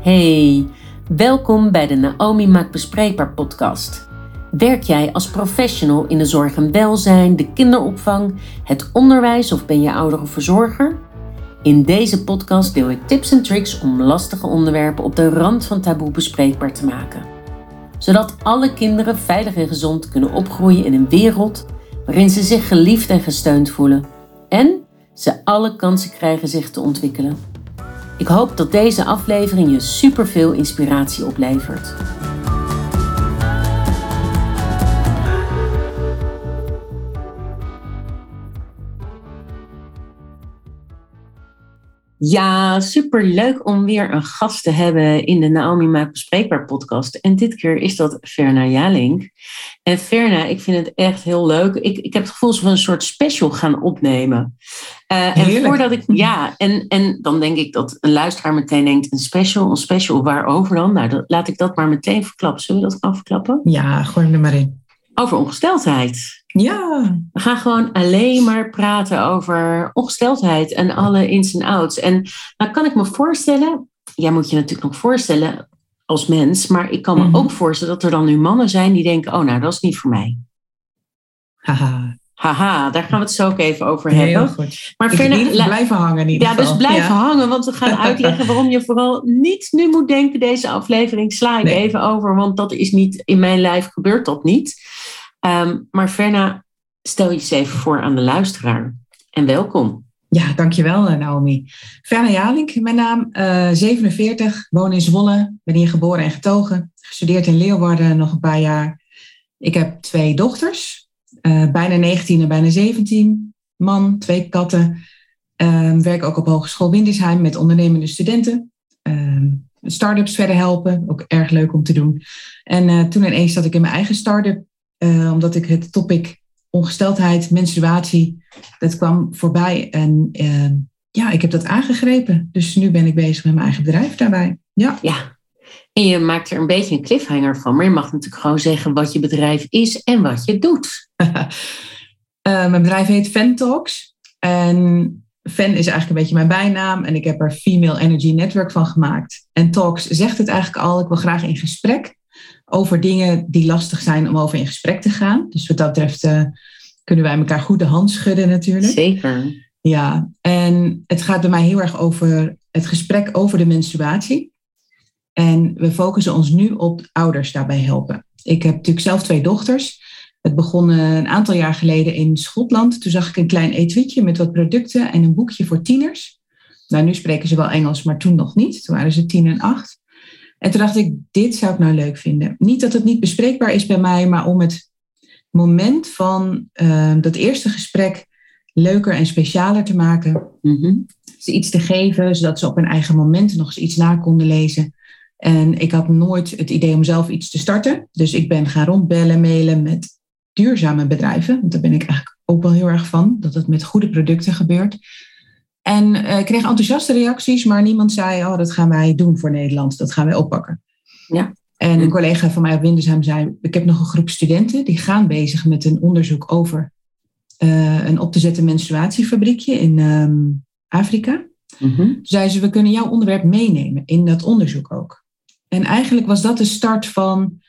Hey, welkom bij de Naomi Maakt Bespreekbaar podcast. Werk jij als professional in de zorg en welzijn, de kinderopvang, het onderwijs of ben je ouder of verzorger? In deze podcast deel ik tips en tricks om lastige onderwerpen op de rand van taboe bespreekbaar te maken. Zodat alle kinderen veilig en gezond kunnen opgroeien in een wereld waarin ze zich geliefd en gesteund voelen en ze alle kansen krijgen zich te ontwikkelen. Ik hoop dat deze aflevering je superveel inspiratie oplevert. Ja, super leuk om weer een gast te hebben in de Naomi Maak Bespreekbaar podcast. En dit keer is dat Verna Jalink. En Verna, ik vind het echt heel leuk. Ik, ik heb het gevoel dat we een soort special gaan opnemen. Uh, en voordat ik, ja, en, en dan denk ik dat een luisteraar meteen denkt: een special, een special, waarover dan? Nou, dat, laat ik dat maar meteen verklappen. Zullen we dat gaan verklappen? Ja, gooi er maar in. Over ongesteldheid. Ja. We gaan gewoon alleen maar praten over ongesteldheid en alle ins en outs. En nou kan ik me voorstellen, jij moet je natuurlijk nog voorstellen als mens, maar ik kan me mhm. ook voorstellen dat er dan nu mannen zijn die denken, oh nou, dat is niet voor mij. Haha. Haha, daar gaan we het zo ook even over hebben. Heel goed. Maar verder, blijven hangen in Ja, dus blijven hangen, want we gaan uitleggen waarom je vooral niet nu moet denken, deze aflevering sla ik even over, want dat is niet, in mijn lijf gebeurt dat niet. Ehm, maar Verna, stel je eens even voor aan de luisteraar en welkom. Ja, dankjewel eh, Naomi. Verna Jalink, mijn naam, uh, eh, 47, woon in Zwolle, ben hier geboren en getogen. Gestudeerd in Leeuwarden nog een paar jaar. Ik heb twee dochters, uh, bijna 19 en bijna 17. Man, twee katten. Um, werk ook op Hogeschool Windesheim met ondernemende studenten. Um, start-ups verder helpen, ook erg leuk om te doen. En toen ineens zat ik in mijn eigen start-up uh, omdat ik het topic ongesteldheid, menstruatie, dat kwam voorbij. En uh, ja, ik heb dat aangegrepen. Dus nu ben ik bezig met mijn eigen bedrijf daarbij. Ja. ja. En je maakt er een beetje een cliffhanger van. Maar je mag natuurlijk gewoon zeggen wat je bedrijf is en wat je doet. uh, mijn bedrijf heet Fan En Fan is eigenlijk een beetje mijn bijnaam. En ik heb er Female Energy Network van gemaakt. En Talks zegt het eigenlijk al. Ik wil graag in gesprek over dingen die lastig zijn om over in gesprek te gaan. Dus wat dat betreft uh, kunnen wij elkaar goed de hand schudden natuurlijk. Zeker. Ja, en het gaat bij mij heel erg over het gesprek over de menstruatie. En we focussen ons nu op ouders daarbij helpen. Ik heb natuurlijk zelf twee dochters. Het begon eh, een aantal jaar geleden in Schotland. Toen zag ik een klein etuietje met wat producten en een boekje voor tieners. Nou, nu spreken ze wel Engels, maar toen nog niet. Toen waren ze tien en acht. En toen dacht ik, dit zou ik nou leuk vinden. Niet dat het niet bespreekbaar is bij mij, maar om het moment van uh, dat eerste gesprek leuker en specialer te maken. Mm Ze iets te geven, zodat ze op hun eigen moment nog eens iets na konden lezen. En ik had nooit het idee om zelf iets te starten. Dus ik ben gaan rondbellen, mailen met duurzame bedrijven. Want daar ben ik eigenlijk ook wel heel erg van, dat het met goede producten gebeurt. En uh, ik kreeg enthousiaste reacties, maar niemand zei, oh, dat gaan wij doen voor Nederland. Dat gaan wij oppakken. Ja. En een collega van mij op Windesheim zei, ik heb nog een groep studenten die gaan bezig met een onderzoek over uh, een op te zetten menstruatiefabriekje in um, Afrika. Mm -hmm. Zei ze, we kunnen jouw onderwerp meenemen in dat onderzoek ook. En eigenlijk was dat de start van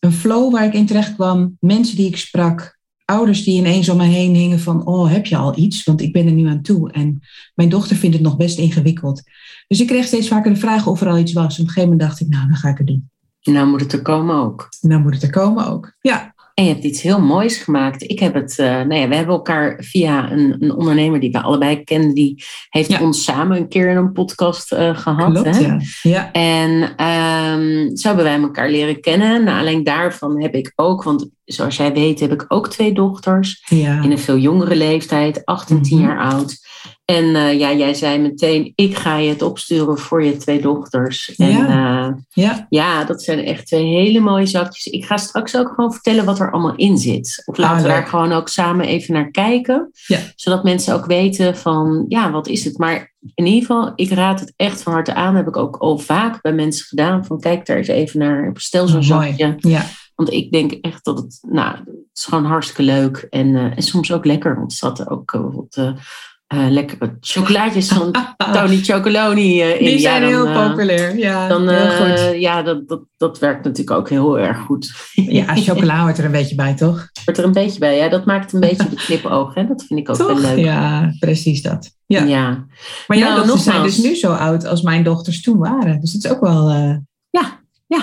een flow waar ik in terecht kwam. Mensen die ik sprak, ouders die ineens om me heen hingen van, oh, heb je al iets? Want ik ben er nu aan toe. En mijn dochter vindt het nog best ingewikkeld. Dus ik kreeg steeds vaker de vraag of er al iets was. Op een gegeven moment dacht ik, nou, dan ga ik het doen. Nou moet het er komen ook. Nou moet het er komen ook, ja. En je hebt iets heel moois gemaakt. Ik heb het, uh, nou ja, we hebben elkaar via een, een, ondernemer die we allebei kennen, die heeft ons samen een keer in een podcast uh, gehad. Klopt, hè? Ja. ja. En um, zo hebben wij elkaar leren kennen. Nou, alleen daarvan heb ik ook, want zoals jij weet, heb ik ook twee dochters. In een veel jongere leeftijd, 8 en 10 mm -hmm. jaar oud. En uh, ja, jij zei meteen, ik ga je het opsturen voor je twee dochters. En ja. Uh, ja. ja, dat zijn echt twee hele mooie zakjes. Ik ga straks ook gewoon vertellen wat er allemaal in zit. Of laten ah, we daar gewoon ook samen even naar kijken. Ja. Zodat mensen ook weten van, ja, wat is het? Maar in ieder geval, ik raad het echt van harte aan. heb ik ook al vaak bij mensen gedaan. Van kijk daar eens even naar, stel zo'n oh, zakje. Ja. Want ik denk echt dat het, nou, het is gewoon hartstikke leuk. En, uh, en soms ook lekker. Want er zat ook bijvoorbeeld uh, lekkere chocolaatjes van Tony Chocoloni uh, in. Die zijn ja, dan, heel populair. Ja, dan, heel goed. Ja, dat, dat, dat werkt natuurlijk ook heel erg goed. ja, chocola hoort er een beetje bij, toch? Hoort er een beetje bij, ja. Dat maakt een beetje de knipoog, hè. Dat vind ik ook toch? wel leuk. Ja, precies dat. Ja. ja. Maar jouw nou, dochters zijn dus nu zo oud als mijn dochters toen waren. Dus dat is ook wel... Uh... Ja, ja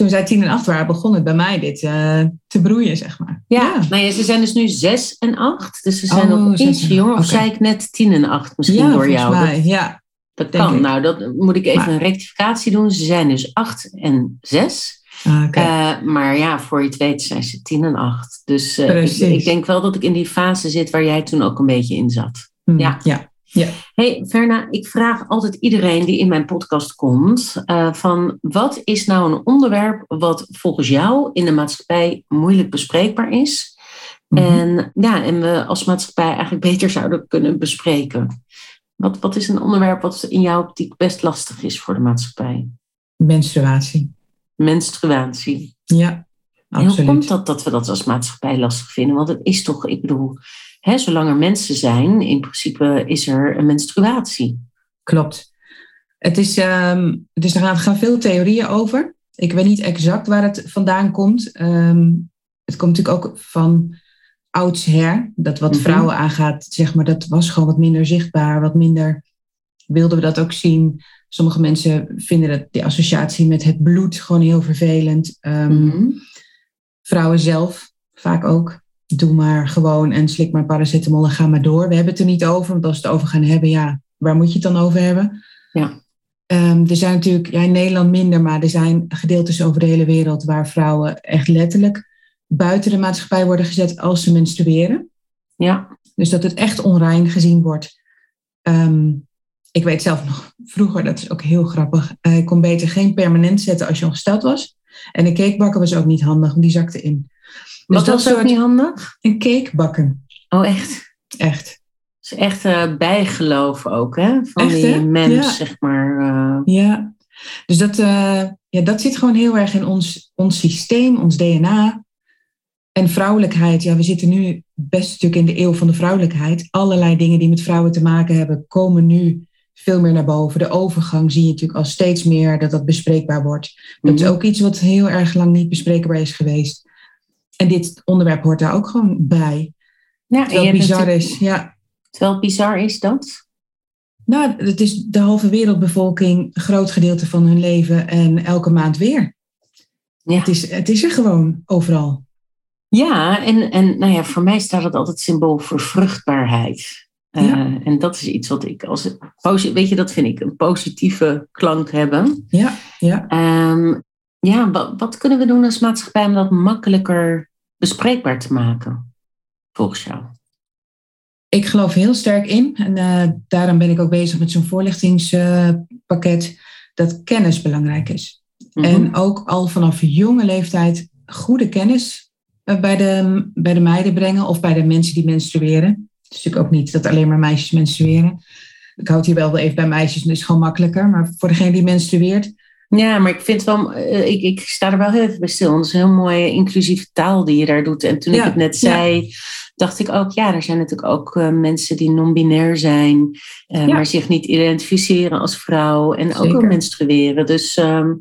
toen zij tien en acht waren, begon het bij mij dit uh, te broeien, zeg maar. Ja, ja. Nou ja, ze zijn dus nu zes en acht. Dus ze zijn oh, nog ietsje jonger. Of zei ik net tien en acht misschien ja, door jou? Mij, ja, dat kan. Ik. Nou, dat moet ik even maar. een rectificatie doen. Ze zijn dus acht en zes. Ah, okay. uh, maar ja, voor je het weet zijn ze tien en acht. Dus uh, ik, ik, denk wel dat ik in die fase zit waar jij toen ook een beetje in zat. Mm, ja. ja. Ja. Hey Verna, ik vraag altijd iedereen die in mijn podcast komt: uh, van wat is nou een onderwerp wat volgens jou in de maatschappij moeilijk bespreekbaar is? Mm -hmm. En, ja, en we als maatschappij eigenlijk beter zouden kunnen bespreken. Wat, wat is een onderwerp wat in jouw optiek best lastig is voor de maatschappij? Menstruatie. Menstruatie. Ja, absoluut. En hoe komt dat dat we dat als maatschappij lastig vinden? Want het is toch, ik bedoel, Hè, zolang er mensen zijn, in principe is er een menstruatie. Klopt. Het is, um, dus er gaan veel theorieën over. Ik weet niet exact waar het vandaan komt. Um, het komt natuurlijk ook van oudsher. Dat wat Mhm. vrouwen aangaat, zeg maar, dat was gewoon wat minder zichtbaar, wat minder wilden we dat ook zien. Sommige mensen vinden dat die associatie met het bloed gewoon heel vervelend. Um, Mhm. Vrouwen zelf vaak ook. Doe maar gewoon en slik maar paracetamol en ga maar door. We hebben het er niet over, want als we het over gaan hebben, ja, waar moet je het dan over hebben? Ja. Um, er zijn natuurlijk, ja, in Nederland minder, maar er zijn gedeeltes over de hele wereld waar vrouwen echt letterlijk buiten de maatschappij worden gezet als ze menstrueren. Ja. Dus dat het echt onrein gezien wordt. Um, ik weet zelf nog vroeger, dat is ook heel grappig. Uh, ik kon beter geen permanent zetten als je ongesteld was. En een cake bakken was ook niet handig, want die zakte in. Dus was ook niet handig? Een cake bakken. Oh, echt? Echt. Dat is echt uh, bijgeloof ook, hè? Van Echt, die mens, Ja. zeg maar. uh, Ja, dus dat, uh, ja, dat zit gewoon heel erg in ons, ons systeem, ons DNA. En vrouwelijkheid, ja, we zitten nu best natuurlijk in de eeuw van de vrouwelijkheid. Allerlei dingen die met vrouwen te maken hebben, komen nu veel meer naar boven. De overgang zie je natuurlijk al steeds meer dat dat bespreekbaar wordt. Dat is Mhm. ook iets wat heel erg lang niet bespreekbaar is geweest. En dit onderwerp hoort daar ook gewoon bij. ja, Terwijl het bizar natuurlijk- is, ja. Terwijl het bizar is dat? Nou, het is de halve wereldbevolking, groot gedeelte van hun leven en elke maand weer. Ja. Het, is, het is er gewoon overal. Ja, en, en nou ja, voor mij staat het altijd symbool voor vruchtbaarheid. Eh, Ja. En dat is iets wat ik als. Weet je, dat vind ik een positieve klank hebben. Ja, ja. Ehm, ja, wat, wat kunnen we doen als maatschappij om dat makkelijker bespreekbaar te maken? Volgens jou. Ik geloof heel sterk in, en eh, daarom ben ik ook bezig met zo'n voorlichtingspakket, dat kennis belangrijk is. Mhm. En ook al vanaf jonge leeftijd goede kennis eh, bij de, bij de meiden brengen of bij de mensen die menstrueren. Het is natuurlijk ook niet dat alleen maar meisjes menstrueren. Ik houd hier wel wel even bij meisjes, dat is gewoon makkelijker. Maar voor degene die menstrueert, Ja, maar ik vind wel, eh, ik, ik sta er wel heel even bij stil. want Het is een heel mooie inclusieve taal die je daar doet. En toen ik het net ja. zei, dacht ik ook, ja, er zijn natuurlijk ook eh, mensen die non-binair zijn, eh, Ja. maar zich niet identificeren als vrouw en ook wel Zeker. menstrueren. Dus, ehm,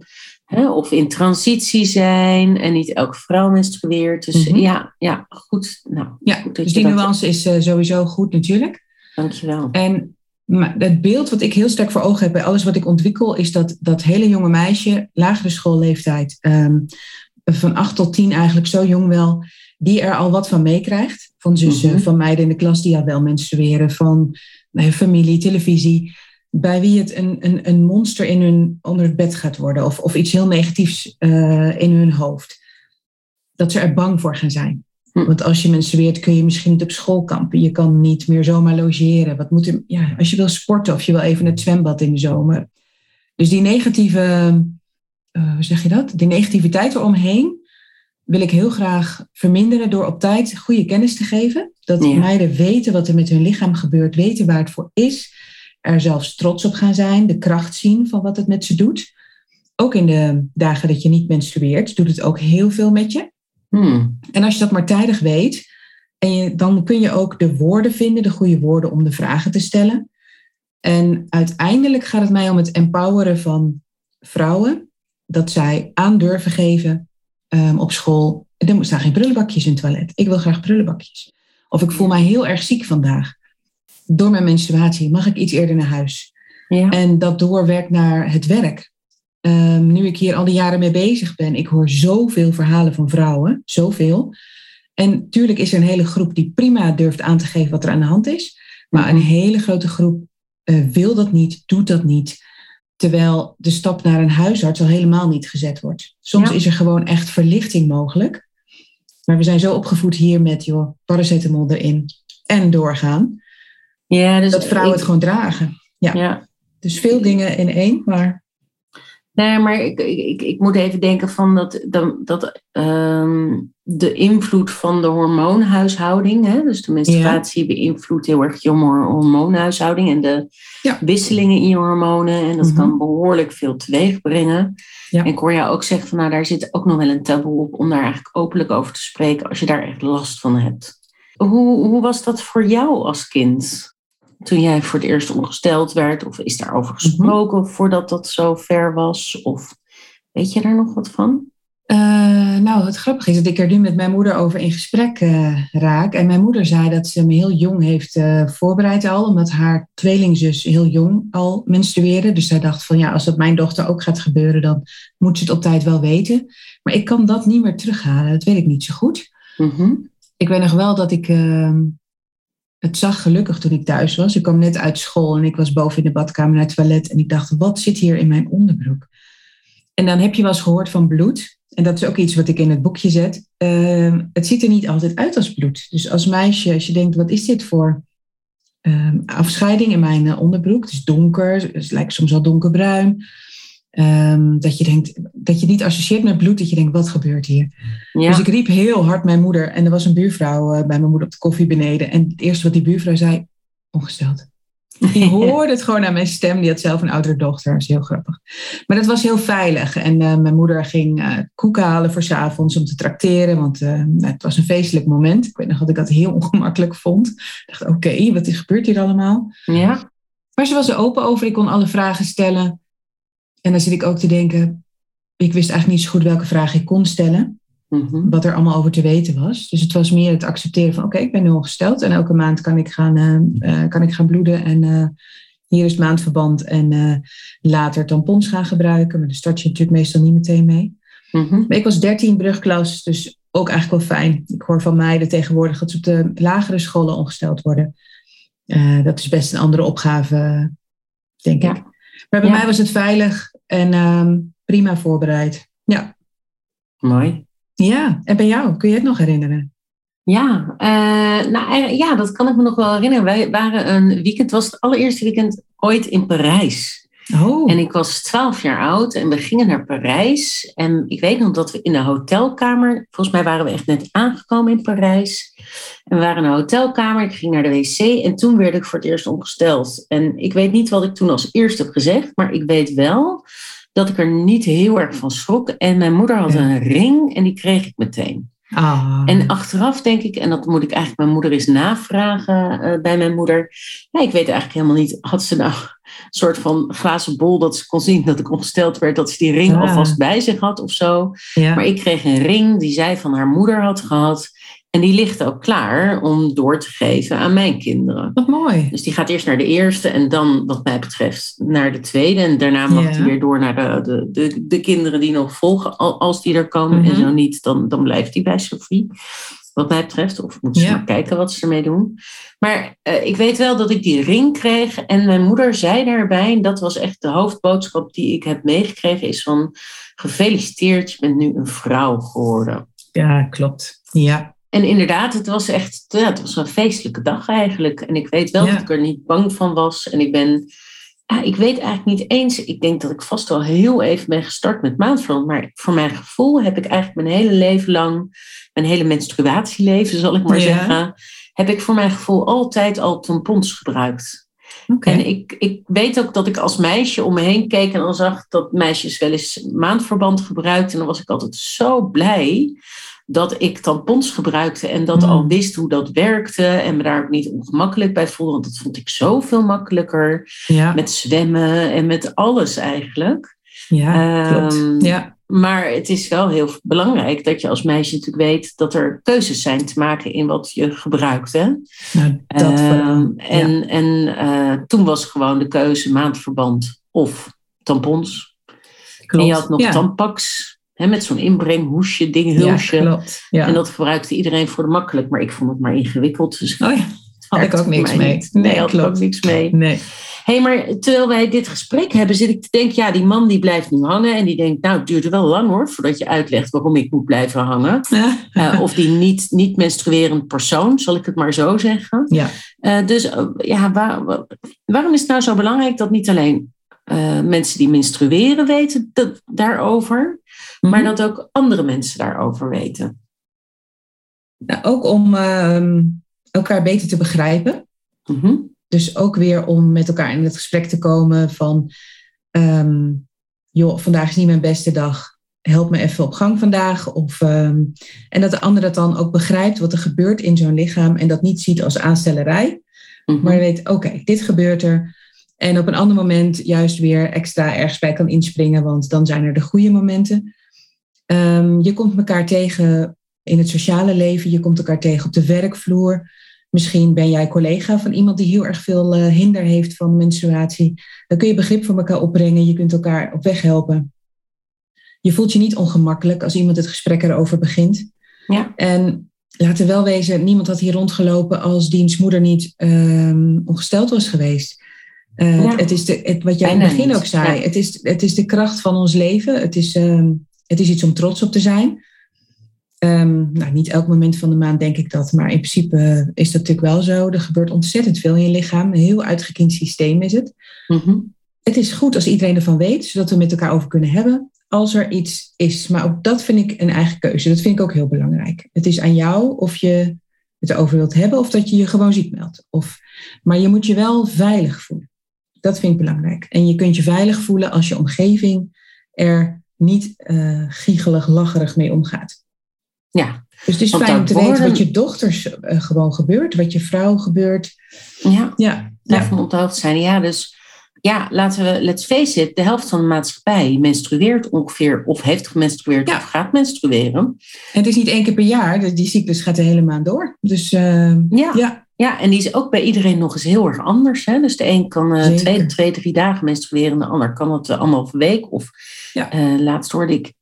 hè, of in transitie zijn en niet elke vrouw menstrueert. Dus Mhm. ja, ja, goed. Nou, ja, goed dus die nuance is sowieso goed natuurlijk. Dankjewel. En maar het beeld wat ik heel sterk voor ogen heb bij alles wat ik ontwikkel, is dat dat hele jonge meisje, lagere schoolleeftijd, ehm, van 8 tot 10 eigenlijk zo jong wel, die er al wat van meekrijgt. Van zussen, Mhm. van meiden in de klas die al wel menstrueren, van nou ja, familie, televisie. Bij wie het een, een, een monster in hun, onder het bed gaat worden of, of iets heel negatiefs eh, in hun hoofd. Dat ze er bang voor gaan zijn. Hm. Want als je menstrueert kun je misschien niet op school kampen. Je kan niet meer zomaar logeren. Wat moet er, ja, als je wil sporten of je wil even naar het zwembad in de zomer. Dus die negatieve, eh, hoe zeg je dat? Die negativiteit eromheen wil ik heel graag verminderen door op tijd goede kennis te geven. Dat Ja. meiden weten wat er met hun lichaam gebeurt, weten waar het voor is. Er zelfs trots op gaan zijn, de kracht zien van wat het met ze doet. Ook in de dagen dat je niet menstrueert, doet het ook heel veel met je. Hmm. En als je dat maar tijdig weet, En je, dan kun je ook de woorden vinden, de goede woorden om de vragen te stellen. En uiteindelijk gaat het mij om het empoweren van vrouwen. Dat zij aan durven geven ehm, op school. Er staan geen prullenbakjes in het toilet. Ik wil graag prullenbakjes. Of ik voel mij heel erg ziek vandaag. Door mijn menstruatie mag ik iets eerder naar huis. Ja. En dat doorwerkt naar het werk. Ehm, nu ik hier al die jaren mee bezig ben, ik hoor zoveel verhalen van vrouwen, zoveel. En tuurlijk is er een hele groep die prima durft aan te geven wat er aan de hand is. Maar een hele grote groep uh, wil dat niet, doet dat niet. Terwijl de stap naar een huisarts al helemaal niet gezet wordt. Soms is er gewoon echt verlichting mogelijk. Maar we zijn zo opgevoed hier met, joh, paracetamol erin en doorgaan. Ja, dus dat vrouwen het gewoon dragen. Ja. ja. Dus veel dingen in één, maar Nee, maar ik, ik, ik moet even denken van dat, dat, dat ehm, de invloed van de hormoonhuishouding, hè, dus de menstruatie beïnvloedt heel erg je hormoonhuishouding en de wisselingen in je hormonen. En dat mhm. kan behoorlijk veel teweeg brengen. En ik hoor jou ook zeggen van nou, daar zit ook nog wel een taboe op om daar eigenlijk openlijk over te spreken als je daar echt last van hebt. Hoe, hoe was dat voor jou als kind? Toen jij voor het eerst ongesteld werd? Of is daarover mhm. gesproken voordat dat zo ver was? Of weet je daar nog wat van? Uh, nou, het grappige is dat ik er nu met mijn moeder over in gesprek uh, raak. En mijn moeder zei dat ze me heel jong heeft uh, voorbereid al, omdat haar tweelingzus heel jong al menstrueerde. Dus zij dacht van ja, als dat mijn dochter ook gaat gebeuren, dan moet ze het op tijd wel weten. Maar ik kan dat niet meer terughalen, dat weet ik niet zo goed. Mhm. Ik weet nog wel dat ik ehm, het zag gelukkig toen ik thuis was. Ik kwam net uit school en ik was boven in de badkamer naar het toilet. En ik dacht, wat zit hier in mijn onderbroek? En dan heb je wel eens gehoord van bloed. En dat is ook iets wat ik in het boekje zet. Ehm, het ziet er niet altijd uit als bloed. Dus als meisje, als je denkt, wat is dit voor uh, afscheiding in mijn eh, onderbroek? Het is donker, het lijkt soms wel donkerbruin. Ehm, dat je denkt, dat je niet associeert met bloed, dat je denkt, wat gebeurt hier? Dus ik riep heel hard mijn moeder en er was een buurvrouw uh, bij mijn moeder op de koffie beneden. En het eerste wat die buurvrouw zei, ongesteld. Die hoorde het gewoon aan mijn stem. Die had zelf een oudere dochter. Dat is heel grappig. Maar dat was heel veilig. En uh, mijn moeder ging uh, koeken halen voor s avonds om te trakteren. Want uh, het was een feestelijk moment. Ik weet nog dat ik dat heel ongemakkelijk vond. Ik dacht, oké, wat is, gebeurt hier allemaal? Ja. Maar ze was er open over. Ik kon alle vragen stellen. En dan zit ik ook te denken, ik wist eigenlijk niet zo goed welke vraag ik kon stellen. Mhm. Wat er allemaal over te weten was. Dus het was meer het accepteren van oké, ik ben nu ongesteld. En elke maand kan ik gaan, uh, kan ik gaan bloeden. En uh, hier is het maandverband. En uh, later tampons gaan gebruiken. Maar daar start je natuurlijk meestal niet meteen mee. Mhm. Maar ik was 13 brugklas, dus ook eigenlijk wel fijn. Ik hoor van meiden tegenwoordig dat ze op de lagere scholen ongesteld worden. dat is best een andere opgave, denk ik. Maar bij mij was het veilig en ehm, prima voorbereid. Ja. Mooi. Ja, en bij jou, kun je het nog herinneren? Ja, uh, nou, ja, dat kan ik me nog wel herinneren. Wij waren een weekend, het was het allereerste weekend ooit in Parijs. Oh. En ik was twaalf jaar oud en we gingen naar Parijs. En ik weet nog dat we in de hotelkamer, volgens mij waren we echt net aangekomen in Parijs. En we waren in een hotelkamer, ik ging naar de wc en toen werd ik voor het eerst ongesteld. En ik weet niet wat ik toen als eerste heb gezegd, maar ik weet wel dat ik er niet heel erg van schrok. En mijn moeder had een ring en die kreeg ik meteen. Ah. En achteraf denk ik, en dat moet ik eigenlijk mijn moeder eens navragen uh, bij mijn moeder. Ja, ik weet eigenlijk helemaal niet, had ze nou soort van glazen bol dat ze kon zien dat ik ongesteld werd, dat ze die ring ah. alvast bij zich had of zo. Maar ik kreeg een ring die zij van haar moeder had gehad. En die ligt ook klaar om door te geven aan mijn kinderen. Wat mooi. Dus die gaat eerst naar de eerste en dan, wat mij betreft, naar de tweede. En daarna mag die weer door naar de, de, de, de, kinderen die nog volgen, als die er komen. En mhm. zo niet, dan, dan blijft die bij Sophie. Wat mij betreft. Of moeten ze maar kijken wat ze ermee doen. Maar uh, ik weet wel dat ik die ring kreeg. En mijn moeder zei daarbij, en dat was echt de hoofdboodschap die ik heb meegekregen, is van gefeliciteerd, je bent nu een vrouw geworden. Ja, klopt. Ja. En inderdaad, het was echt ja, het was een feestelijke dag eigenlijk. En ik weet wel dat ik er niet bang van was. En ik ben, ja, ik weet eigenlijk niet eens, ik denk dat ik vast wel heel even ben gestart met maandverband. Maar voor mijn gevoel heb ik eigenlijk mijn hele leven lang, mijn hele menstruatieleven zal ik maar zeggen, heb ik voor mijn gevoel altijd al tampons gebruikt. Okay. En ik, ik weet ook dat ik als meisje om me heen keek en dan zag dat meisjes wel eens maandverband gebruikten. En dan was ik altijd zo blij. dat ik tampons gebruikte en dat Mm. al wist hoe dat werkte en me daar ook niet ongemakkelijk bij voelde, want dat vond ik zoveel makkelijker Ja, met zwemmen en met alles eigenlijk. ja klopt. Ehm, Ja, Maar het is wel heel belangrijk dat je als meisje natuurlijk weet dat er keuzes zijn te maken in wat je gebruikt. Hè? nou, dat Ehm, en Ja. en eh, toen was gewoon de keuze maandverband of tampons. Klopt. En je had nog ja. hè, met zo'n inbrenghoesje, ding, Ja, klopt. Ja. en dat gebruikte iedereen voor de makkelijk, maar ik vond het maar ingewikkeld. Dus oh ja, had ik ook niks mee. niet. Nee, had ik ook niks mee. Nee. Hé, maar terwijl wij dit gesprek hebben, zit ik te denken, ja, die man die blijft nu hangen en die denkt, nou, het duurt wel lang hoor, voordat je uitlegt waarom ik moet blijven hangen. Eh, of die niet, niet menstruerend persoon, zal ik het maar zo zeggen. Ja. Eh, dus eh, ja, waar- wa- waarom is het nou zo belangrijk dat niet alleen mensen die menstrueren weten dat, daarover, maar Mhm. dat ook andere mensen daarover weten? Nou, ook om ehm, elkaar beter te begrijpen. Mhm. Dus ook weer om met elkaar in het gesprek te komen van, ehm, joh, vandaag is niet mijn beste dag. Help me even op gang vandaag. Of, ehm, en dat de ander dat dan ook begrijpt wat er gebeurt in zo'n lichaam en dat niet ziet als aanstellerij. Mhm. Maar weet, oké, dit gebeurt er. En op een ander moment juist weer extra ergens bij kan inspringen, want dan zijn er de goede momenten. Ehm, je komt elkaar tegen in het sociale leven, je komt elkaar tegen op de werkvloer. Misschien ben jij collega van iemand die heel erg veel eh, hinder heeft van menstruatie. Dan kun je begrip voor elkaar opbrengen, je kunt elkaar op weg helpen. Je voelt je niet ongemakkelijk als iemand het gesprek erover begint. Ja. En laten we wel wezen, niemand had hier rondgelopen als diens moeder niet ehm, ongesteld was geweest. Eh, Ja. het, het is de, het, wat jij in het begin ook zei, ja. het, is, het is de kracht van ons leven. Het is, ehm, het is iets om trots op te zijn. Ehm, nou, niet elk moment van de maand denk ik dat, maar in principe is dat natuurlijk wel zo. Er gebeurt ontzettend veel in je lichaam. Een heel uitgekiend systeem is het. Mhm. Het is goed als iedereen ervan weet, zodat we met elkaar over kunnen hebben als er iets is. Maar ook dat vind ik een eigen keuze. Dat vind ik ook heel belangrijk. Het is aan jou of je het erover wilt hebben of dat je je gewoon ziek meldt. Of, maar je moet je wel veilig voelen. Dat vind ik belangrijk. En je kunt je veilig voelen als je omgeving er niet eh giegelig, lacherig mee omgaat. Ja, Dus het is Want fijn om te weten wat je dochters eh, gewoon gebeurt, wat je vrouw gebeurt. ja. Ja, daarvan op de hoogte zijn. Ja, dus ja, laten we, let's face it, de helft van de maatschappij menstrueert ongeveer, of heeft gemenstrueerd, Ja. of gaat menstrueren. En het is niet één keer per jaar, die cyclus gaat de hele maand door. Dus eh, Ja, ja. ja, en die is ook bij iedereen nog eens heel erg anders. Hè? Dus de een kan eh, twee, twee, drie dagen menstrueren, de ander kan het uh, anderhalve week. Of Ja. laatst hoorde ik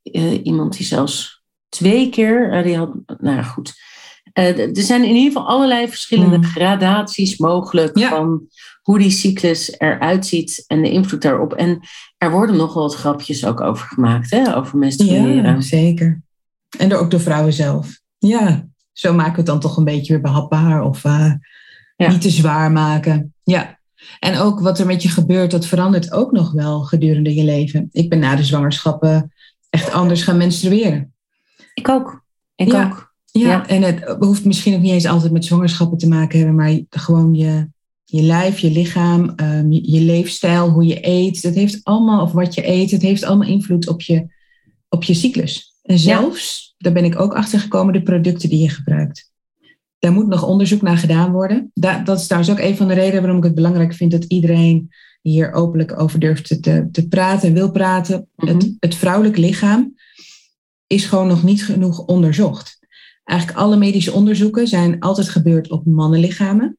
iemand die zelfs twee keer, eh, die had, nou ja, goed. Eh, er zijn in ieder geval allerlei verschillende Mm. gradaties mogelijk Ja. van hoe die cyclus eruit ziet en de invloed daarop. En er worden nogal wat grapjes ook over gemaakt, hè? over menstrueren. ja, zeker. En ook door vrouwen zelf. Ja, zo maken we het dan toch een beetje weer behapbaar of eh, Ja. niet te zwaar maken. Ja. En ook wat er met je gebeurt, dat verandert ook nog wel gedurende je leven. Ik ben na de zwangerschappen echt anders gaan menstrueren. Ik ook. Ik Ja. ook. Ja, Ja. en het hoeft misschien ook niet eens altijd met zwangerschappen te maken hebben, maar gewoon je, je lijf, je lichaam, ehm, je, je leefstijl, hoe je eet, dat heeft allemaal, of wat je eet, het heeft allemaal invloed op je, op je cyclus. En zelfs, daar ben ik ook achter gekomen, de producten die je gebruikt. Daar moet nog onderzoek naar gedaan worden. Da- dat is trouwens ook een van de redenen waarom ik het belangrijk vind dat iedereen hier openlijk over durft te, te, te praten en wil praten. Mhm. het, het vrouwelijk lichaam is gewoon nog niet genoeg onderzocht. Eigenlijk alle medische onderzoeken zijn altijd gebeurd op mannenlichamen.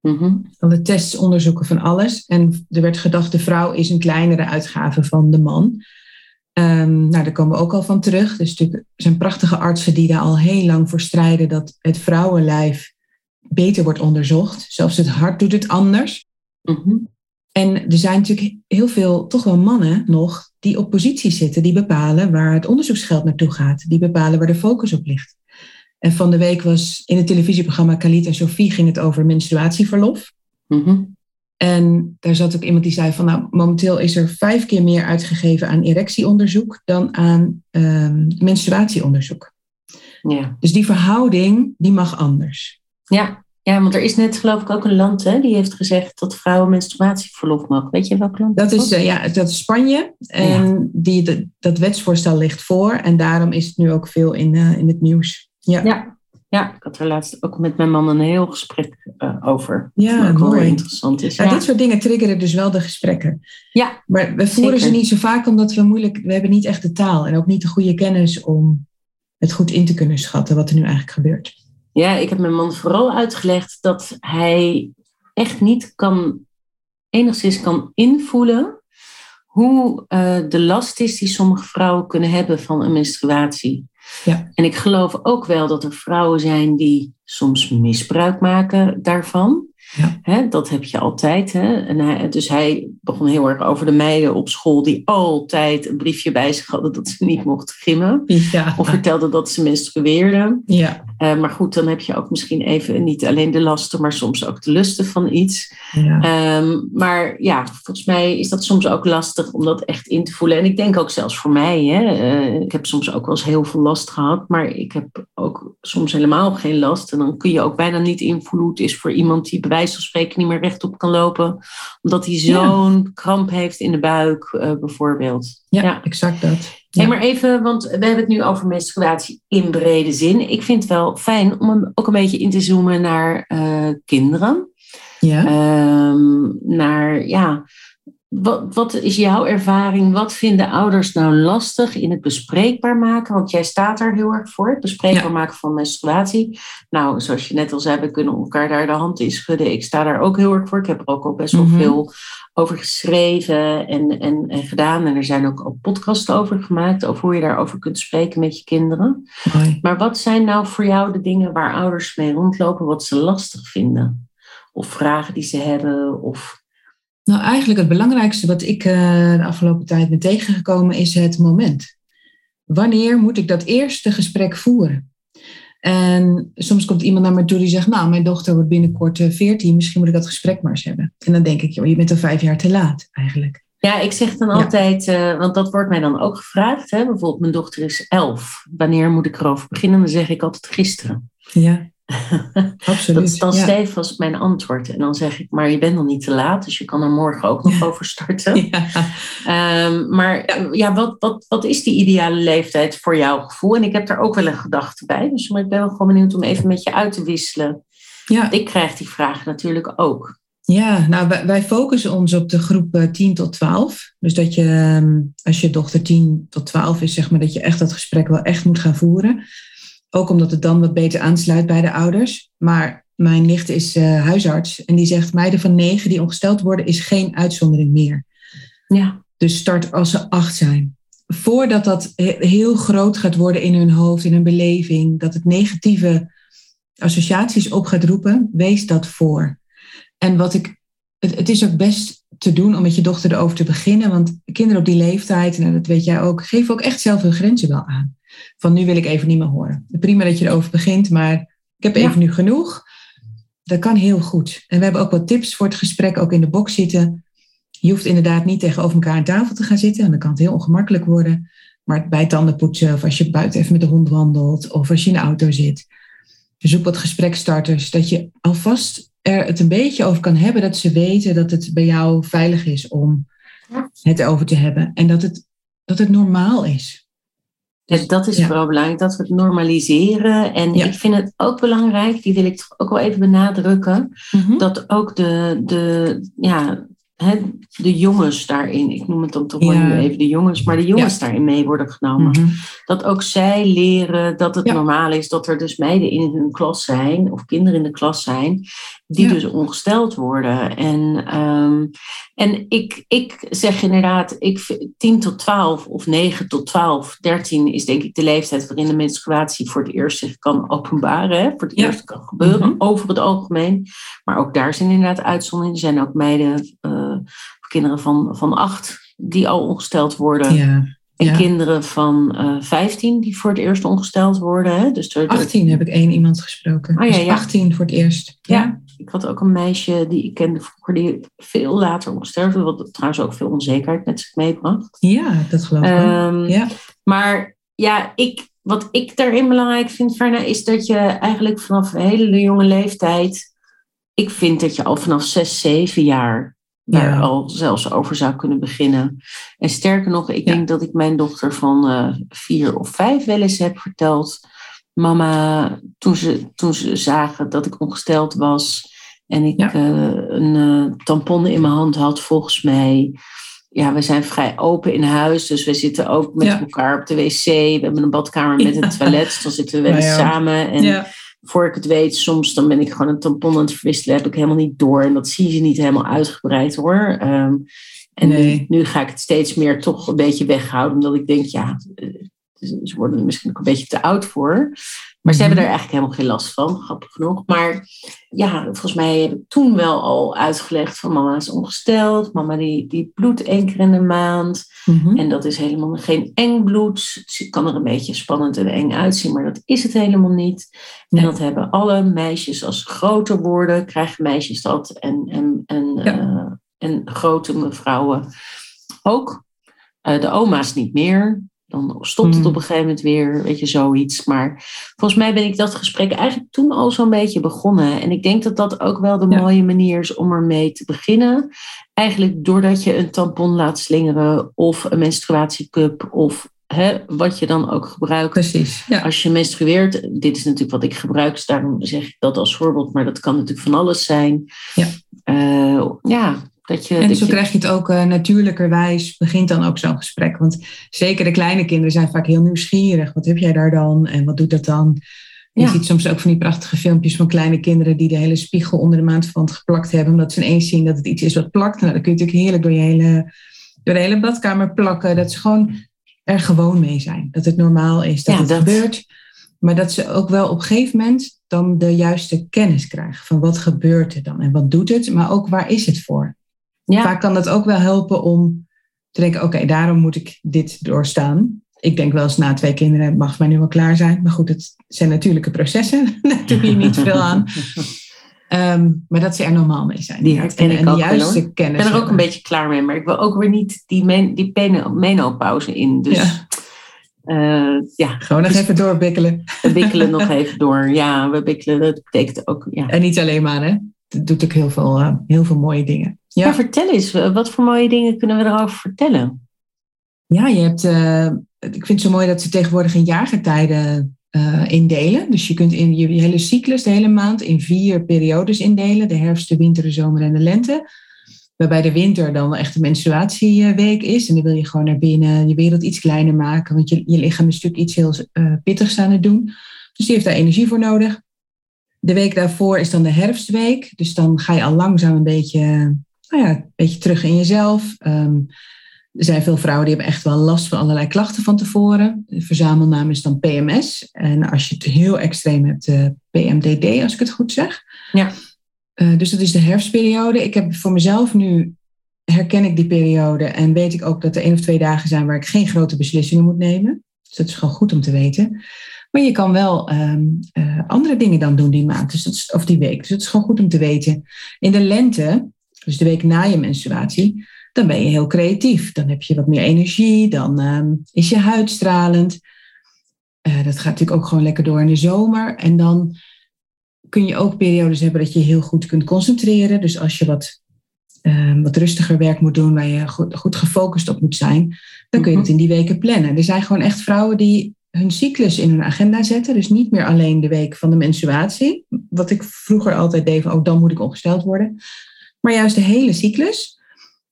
Mhm. Alle tests, onderzoeken van alles. En er werd gedacht, de vrouw is een kleinere uitgave van de man. Ehm, nou, daar komen we ook al van terug. Dus natuurlijk er zijn prachtige artsen die daar al heel lang voor strijden dat het vrouwenlijf beter wordt onderzocht. Zelfs het hart doet het anders. Mhm. En er zijn natuurlijk heel veel, toch wel mannen nog, die op posities zitten, die bepalen waar het onderzoeksgeld naartoe gaat, die bepalen waar de focus op ligt. En van de week was in het televisieprogramma Khalid en Sophie ging het over menstruatieverlof. Mhm. En daar zat ook iemand die zei van, nou, momenteel is er vijf keer meer uitgegeven aan erectieonderzoek dan aan ehm, menstruatieonderzoek. Ja. Dus die verhouding, die mag anders. Ja. Ja, want er is net geloof ik ook een land hè, die heeft gezegd dat vrouwen menstruatieverlof mogen. Weet je welk land? Dat is, eh, ja, dat is Spanje. En die, de- dat wetsvoorstel ligt voor. En daarom is het nu ook veel in, eh, in het nieuws. Ja. ja. Ja, ik had er laatst ook met mijn man een heel gesprek uh, over. Ja, mooi. Wel interessant is. Ja, Dit soort dingen triggeren dus wel de gesprekken. Ja, maar we voeren zeker. ze niet zo vaak omdat we moeilijk, we hebben niet echt de taal en ook niet de goede kennis om het goed in te kunnen schatten wat er nu eigenlijk gebeurt. Ja, ik heb mijn man vooral uitgelegd dat hij echt niet kan, enigszins kan invoelen hoe uh, de last is die sommige vrouwen kunnen hebben van een menstruatie. Ja. En ik geloof ook wel dat er vrouwen zijn die soms misbruik maken daarvan. Ja. Hè, dat heb je altijd. Hè? En hij, dus hij begon heel erg over de meiden op school die altijd een briefje bij zich hadden dat ze niet mochten gimmen. Ja. Of vertelden dat ze menstrueerden. Ja. Uh, maar goed, dan heb je ook misschien even niet alleen de lasten, maar soms ook de lusten van iets. Ja. Um, maar ja, volgens mij is dat soms ook lastig om dat echt in te voelen. En ik denk ook zelfs voor mij. Hè, uh, ik heb soms ook wel eens heel veel last gehad, maar ik heb ook soms helemaal geen last. En dan kun je ook bijna niet invoelen hoe het is voor iemand die bij wijze van spreken niet meer rechtop kan lopen, omdat hij zo'n ja. kramp heeft in de buik, uh, bijvoorbeeld. Ja, ja, exact dat. Ja. Hey, maar even, want we hebben het nu over menstruatie in brede zin. Ik vind het wel fijn om ook een beetje in te zoomen naar uh, kinderen. Ja. Um, naar, ja, wat, wat is jouw ervaring? Wat vinden ouders nou lastig in het bespreekbaar maken? Want jij staat er heel erg voor, het bespreekbaar ja. maken van menstruatie. Nou, zoals je net al zei, we kunnen elkaar daar de hand in schudden. Ik sta daar ook heel erg voor. Ik heb er ook al best wel mm -hmm. veel over geschreven en, en, en, gedaan. En er zijn ook al podcasts over gemaakt, over hoe je daarover kunt spreken met je kinderen. Hoi. Maar wat zijn nou voor jou de dingen waar ouders mee rondlopen, wat ze lastig vinden? Of vragen die ze hebben? Of... Nou, eigenlijk het belangrijkste wat ik uh, de afgelopen tijd ben tegengekomen is het moment. Wanneer moet ik dat eerste gesprek voeren? En soms komt iemand naar me toe die zegt, nou, mijn dochter wordt binnenkort 14, misschien moet ik dat gesprek maar eens hebben. En dan denk ik, joh, je bent al vijf jaar te laat eigenlijk. Ja, ik zeg dan Ja. altijd, uh, want dat wordt mij dan ook gevraagd. Hè? Bijvoorbeeld, mijn dochter is elf. Wanneer moet ik erover beginnen? Dan zeg ik altijd gisteren. Ja, absoluut. Dat is dan ja. mijn antwoord. En dan zeg ik, maar je bent nog niet te laat, dus je kan er morgen ook nog over starten. Ja. Ehm, maar ja, ja wat, wat, wat is die ideale leeftijd voor jouw gevoel? En ik heb daar ook wel een gedachte bij. Dus maar ik ben wel gewoon benieuwd om even met je uit te wisselen. Ja. Ik krijg die vraag natuurlijk ook. Ja, nou wij, wij focussen ons op de groep eh, 10 tot 12. Dus dat je, ehm, als je dochter 10 tot 12 is, zeg maar, dat je echt dat gesprek wel echt moet gaan voeren. Ook omdat het dan wat beter aansluit bij de ouders. Maar mijn nicht is eh, huisarts en die zegt meiden van 9 die ongesteld worden is geen uitzondering meer. Ja, Dus start als ze acht zijn. Voordat dat he- heel groot gaat worden in hun hoofd, in hun beleving, dat het negatieve associaties op gaat roepen, wees dat voor. En wat ik, het, het is ook best te doen om met je dochter erover te beginnen, want kinderen op die leeftijd, en dat weet jij ook, geven ook echt zelf hun grenzen wel aan. Van nu wil ik even niet meer horen. Prima dat je erover begint, maar ik heb Ja. even nu genoeg. Dat kan heel goed. En we hebben ook wat tips voor het gesprek, ook in de box zitten. Je hoeft inderdaad niet tegenover elkaar aan tafel te gaan zitten. En dan kan het heel ongemakkelijk worden. Maar bij tanden poetsen, of als je buiten even met de hond wandelt, of als je in de auto zit. Zoek wat gesprekstarters, dat je alvast er het een beetje over kan hebben. Dat ze weten dat het bij jou veilig is om Ja. het over te hebben. En dat het, dat het normaal is. dus dat is Ja. vooral belangrijk, dat we het normaliseren. En Ja. ik vind het ook belangrijk, die wil ik toch ook wel even benadrukken, dat ook de, de, ja, hè, de jongens daarin, ik noem het dan toch wel Ja. nu even de jongens, maar de jongens daarin mee worden genomen. Mhm. Dat ook zij leren dat het Ja. normaal is dat er dus meiden in hun klas zijn, of kinderen in de klas zijn, die dus ongesteld worden. En, ehm, en ik, ik zeg inderdaad, ik, vind 10 tot 12 of 9 tot 12, 13 is denk ik de leeftijd waarin de menstruatie voor het eerst zich kan openbaren. Hè? Voor het eerst kan gebeuren, Mhm. over het algemeen. Maar ook daar zijn inderdaad uitzonderingen. Er zijn ook meiden, kinderen van, van 8 die al ongesteld worden. Ja. En Ja. kinderen van eh 15 die voor het eerst ongesteld worden. Hè? Dus er, 18 heb ik één iemand gesproken. Oh, ja, Dus ja. 18 voor het eerst. Ja. Ik had ook een meisje die ik kende vroeger die veel later ongesteld werd. Wat trouwens ook veel onzekerheid met zich meebracht. Ja, dat geloof ik. Ehm, Ja. Maar ja, ik, wat ik daarin belangrijk vind, Verna, is dat je eigenlijk vanaf een hele jonge leeftijd. Ik vind dat je al vanaf 6, 7 jaar daar Ja. al zelfs over zou kunnen beginnen. En sterker nog, ik Ja. denk dat ik mijn dochter van eh, vier of vijf wel eens heb verteld mama, toen ze, toen ze zagen dat ik ongesteld was en ik Ja. eh, een eh, tampon in mijn hand had, volgens mij. Ja, we zijn vrij open in huis, dus we zitten ook met elkaar op de wc. We hebben een badkamer met een toilet, dus dan zitten we wel eens Wij ook. samen. En ja. Voor ik het weet, soms dan ben ik gewoon een tampon aan het verwisselen, heb ik helemaal niet door. En dat zie je niet helemaal uitgebreid hoor. Ehm, en Nee. nu, nu ga ik het steeds meer toch een beetje weghouden, omdat ik denk, ja, eh, ze worden er misschien ook een beetje te oud voor. Maar ze Mhm. hebben er eigenlijk helemaal geen last van, grappig genoeg. Maar ja, volgens mij heb ik toen wel al uitgelegd van mama is ongesteld. Mama die, die bloedt één keer in de maand. Mhm. En dat is helemaal geen eng bloed. Het kan er een beetje spannend en eng uitzien, maar dat is het helemaal niet. Nee. En dat hebben alle meisjes als ze groter worden, krijgen meisjes dat. En, en, en, Ja. eh, en grote mevrouwen ook. Eh, de oma's niet meer. Dan stopt het Hmm. op een gegeven moment weer, weet je, zoiets. Maar volgens mij ben ik dat gesprek eigenlijk toen al zo'n beetje begonnen. En ik denk dat dat ook wel de Ja. mooie manier is om ermee te beginnen. Eigenlijk doordat je een tampon laat slingeren of een menstruatiecup of hè, wat je dan ook gebruikt. Precies. Ja. Als je menstrueert, dit is natuurlijk wat ik gebruik, dus daarom zeg ik dat als voorbeeld, maar dat kan natuurlijk van alles zijn. Ja. Eh, ja, dat je. En dat zo je- krijg je het ook eh, natuurlijkerwijs, begint dan ook zo'n gesprek. Want zeker de kleine kinderen zijn vaak heel nieuwsgierig. Wat heb jij daar dan en wat doet dat dan? Je Ja. ziet soms ook van die prachtige filmpjes van kleine kinderen die de hele spiegel onder de maandverband geplakt hebben. Omdat ze ineens zien dat het iets is wat plakt. Nou, dan kun je natuurlijk heerlijk door, je hele, door de hele badkamer plakken. Dat ze gewoon er gewoon mee zijn. Dat het normaal is dat Ja, het dat- gebeurt. Maar dat ze ook wel op een gegeven moment dan de juiste kennis krijgen. Van wat gebeurt er dan en wat doet het. Maar ook waar is het voor? Ja, Vaak kan dat ook wel helpen om te denken, oké, daarom moet ik dit doorstaan. Ik denk wel eens na twee kinderen mag mij nu wel klaar zijn. Maar goed, het zijn natuurlijke processen. Daar doe je niet veel aan. Ehm, maar dat ze er normaal mee zijn. Die herken en, ik en ook juiste kennis ik ben er ook een beetje klaar mee, maar ik wil ook weer niet die, men, die menopauze in. Dus Ja. ja, ja Gewoon nog Dus- even doorbikkelen. we wikkelen nog even door. Ja, we wikkelen, dat betekent ook. Ja. En niet alleen maar, hè. Het doet ook heel veel, eh, heel veel mooie dingen. Ja. Ja, vertel eens, wat voor mooie dingen kunnen we erover vertellen? ja je hebt... eh, ik vind het zo mooi dat ze tegenwoordig in jaargetijden eh, indelen. Dus je kunt in je, je hele cyclus, de hele maand, in vier periodes indelen. De herfst, de winter, de zomer en de lente. Waarbij de winter dan echt de menstruatieweek is. En dan wil je gewoon naar binnen, je wereld iets kleiner maken. Want je, je lichaam is natuurlijk iets heel eh, pittigs aan het doen. Dus die heeft daar energie voor nodig. De week daarvoor is dan de herfstweek. Dus dan ga je al langzaam een beetje, nou ja, een beetje terug in jezelf. Ehm, er zijn veel vrouwen die hebben echt wel last van allerlei klachten van tevoren. De verzamelnaam is dan PMS. En als je het heel extreem hebt, eh, PMDD, als ik het goed zeg. Ja. Eh, dus dat is de herfstperiode. Ik heb voor mezelf nu, herken ik die periode en weet ik ook dat er één of twee dagen zijn waar ik geen grote beslissingen moet nemen. Dus dat is gewoon goed om te weten. Maar je kan wel ehm, eh, andere dingen dan doen die maand, dus dat is, of die week. Dus dat is gewoon goed om te weten. In de lente, dus de week na je menstruatie, dan ben je heel creatief. Dan heb je wat meer energie, dan ehm, is je huid stralend. Eh, dat gaat natuurlijk ook gewoon lekker door in de zomer. En dan kun je ook periodes hebben dat je heel goed kunt concentreren. Dus als je wat, ehm, wat rustiger werk moet doen, waar je goed, goed gefocust op moet zijn, dan kun je Mhm. het in die weken plannen. Er zijn gewoon echt vrouwen die hun cyclus in hun agenda zetten. Dus niet meer alleen de week van de menstruatie. Wat ik vroeger altijd deed, van, oh dan moet ik ongesteld worden. Maar juist de hele cyclus.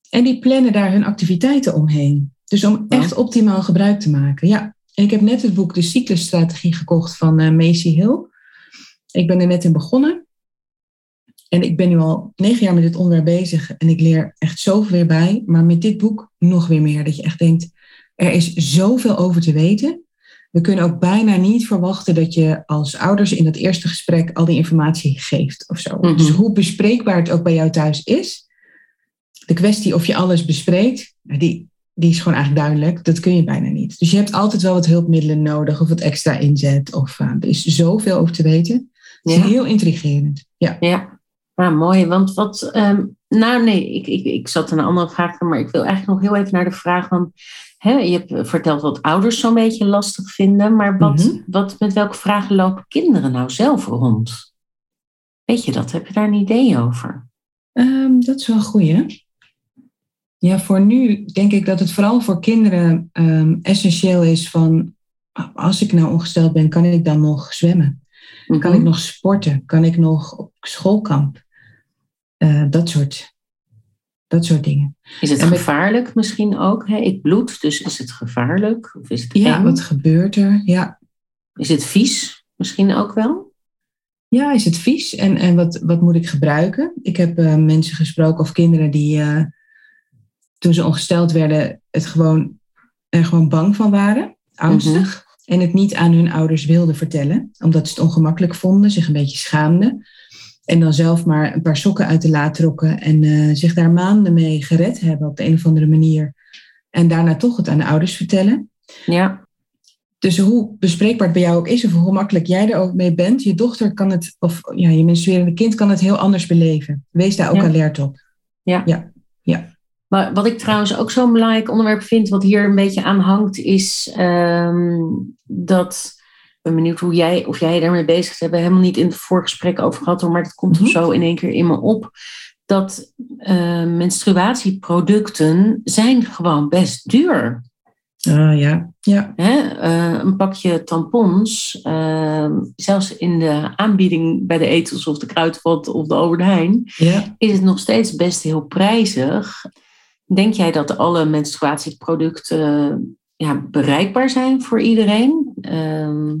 En die plannen daar hun activiteiten omheen. Dus om echt optimaal gebruik te maken. Ja, ik heb net het boek De Cyclusstrategie gekocht van eh, Macy Hill. Ik ben er net in begonnen. En ik ben nu al negen jaar met dit onderwerp bezig. En ik leer echt zoveel weer bij. Maar met dit boek nog weer meer. Dat je echt denkt, er is zoveel over te weten. We kunnen ook bijna niet verwachten dat je als ouders in dat eerste gesprek al die informatie geeft of zo. Mhm. Dus hoe bespreekbaar het ook bij jou thuis is. De kwestie of je alles bespreekt, die, die is gewoon eigenlijk duidelijk. Dat kun je bijna niet. Dus je hebt altijd wel wat hulpmiddelen nodig of wat extra inzet. Of, uh, er is zoveel over te weten. Het is Ja. heel intrigerend. Ja. Ja, nou, mooi. Want wat. ehm, nou, nee, ik, ik, ik zat een andere vraag, maar ik wil eigenlijk nog heel even naar de vraag van. Hè, je hebt verteld wat ouders zo'n beetje lastig vinden, maar wat, Mhm. wat, met welke vragen lopen kinderen nou zelf rond? Weet je dat? Heb je daar een idee over? Ehm, dat is wel een goeie. Ja, voor nu denk ik dat het vooral voor kinderen ehm, essentieel is van als ik nou ongesteld ben, kan ik dan nog zwemmen? Kan ik Mhm. nog sporten? Kan ik nog op schoolkamp? Eh, dat, soort, dat soort dingen. Is het En met- gevaarlijk misschien ook? Hè? Ik bloed, dus is het gevaarlijk? Of is het Ja, eng? wat gebeurt er? Ja, Is het vies misschien ook wel? ja is het vies? En, en wat, wat moet ik gebruiken? Ik heb eh, mensen gesproken of kinderen die eh, toen ze ongesteld werden, het gewoon, er gewoon bang van waren, angstig. En het niet aan hun ouders wilden vertellen, omdat ze het ongemakkelijk vonden, zich een beetje schaamden. En dan zelf maar een paar sokken uit de la trokken en eh, zich daar maanden mee gered hebben op de een of andere manier. En daarna toch het aan de ouders vertellen. Ja, Dus hoe bespreekbaar het bij jou ook is, of hoe makkelijk jij er ook mee bent, je dochter kan het, of ja, je menstruerende kind kan het heel anders beleven. Wees daar ook Ja. alert op. maar wat ik trouwens ook zo'n belangrijk onderwerp vind, wat hier een beetje aan hangt, is ehm, dat. Ben benieuwd hoe jij, of jij daarmee bezig bent. We hebben helemaal niet in het voorgesprek over gehad, maar dat komt er zo in één keer in me op. Dat eh, menstruatieproducten zijn gewoon best duur. Ah ja, ja. Hè? Eh, een pakje tampons, eh, zelfs in de aanbieding bij de etels of de kruidvat of de Albert Heijn, ja. is het nog steeds best heel prijzig. Denk jij dat alle menstruatieproducten ja, bereikbaar zijn voor iedereen? Ehm,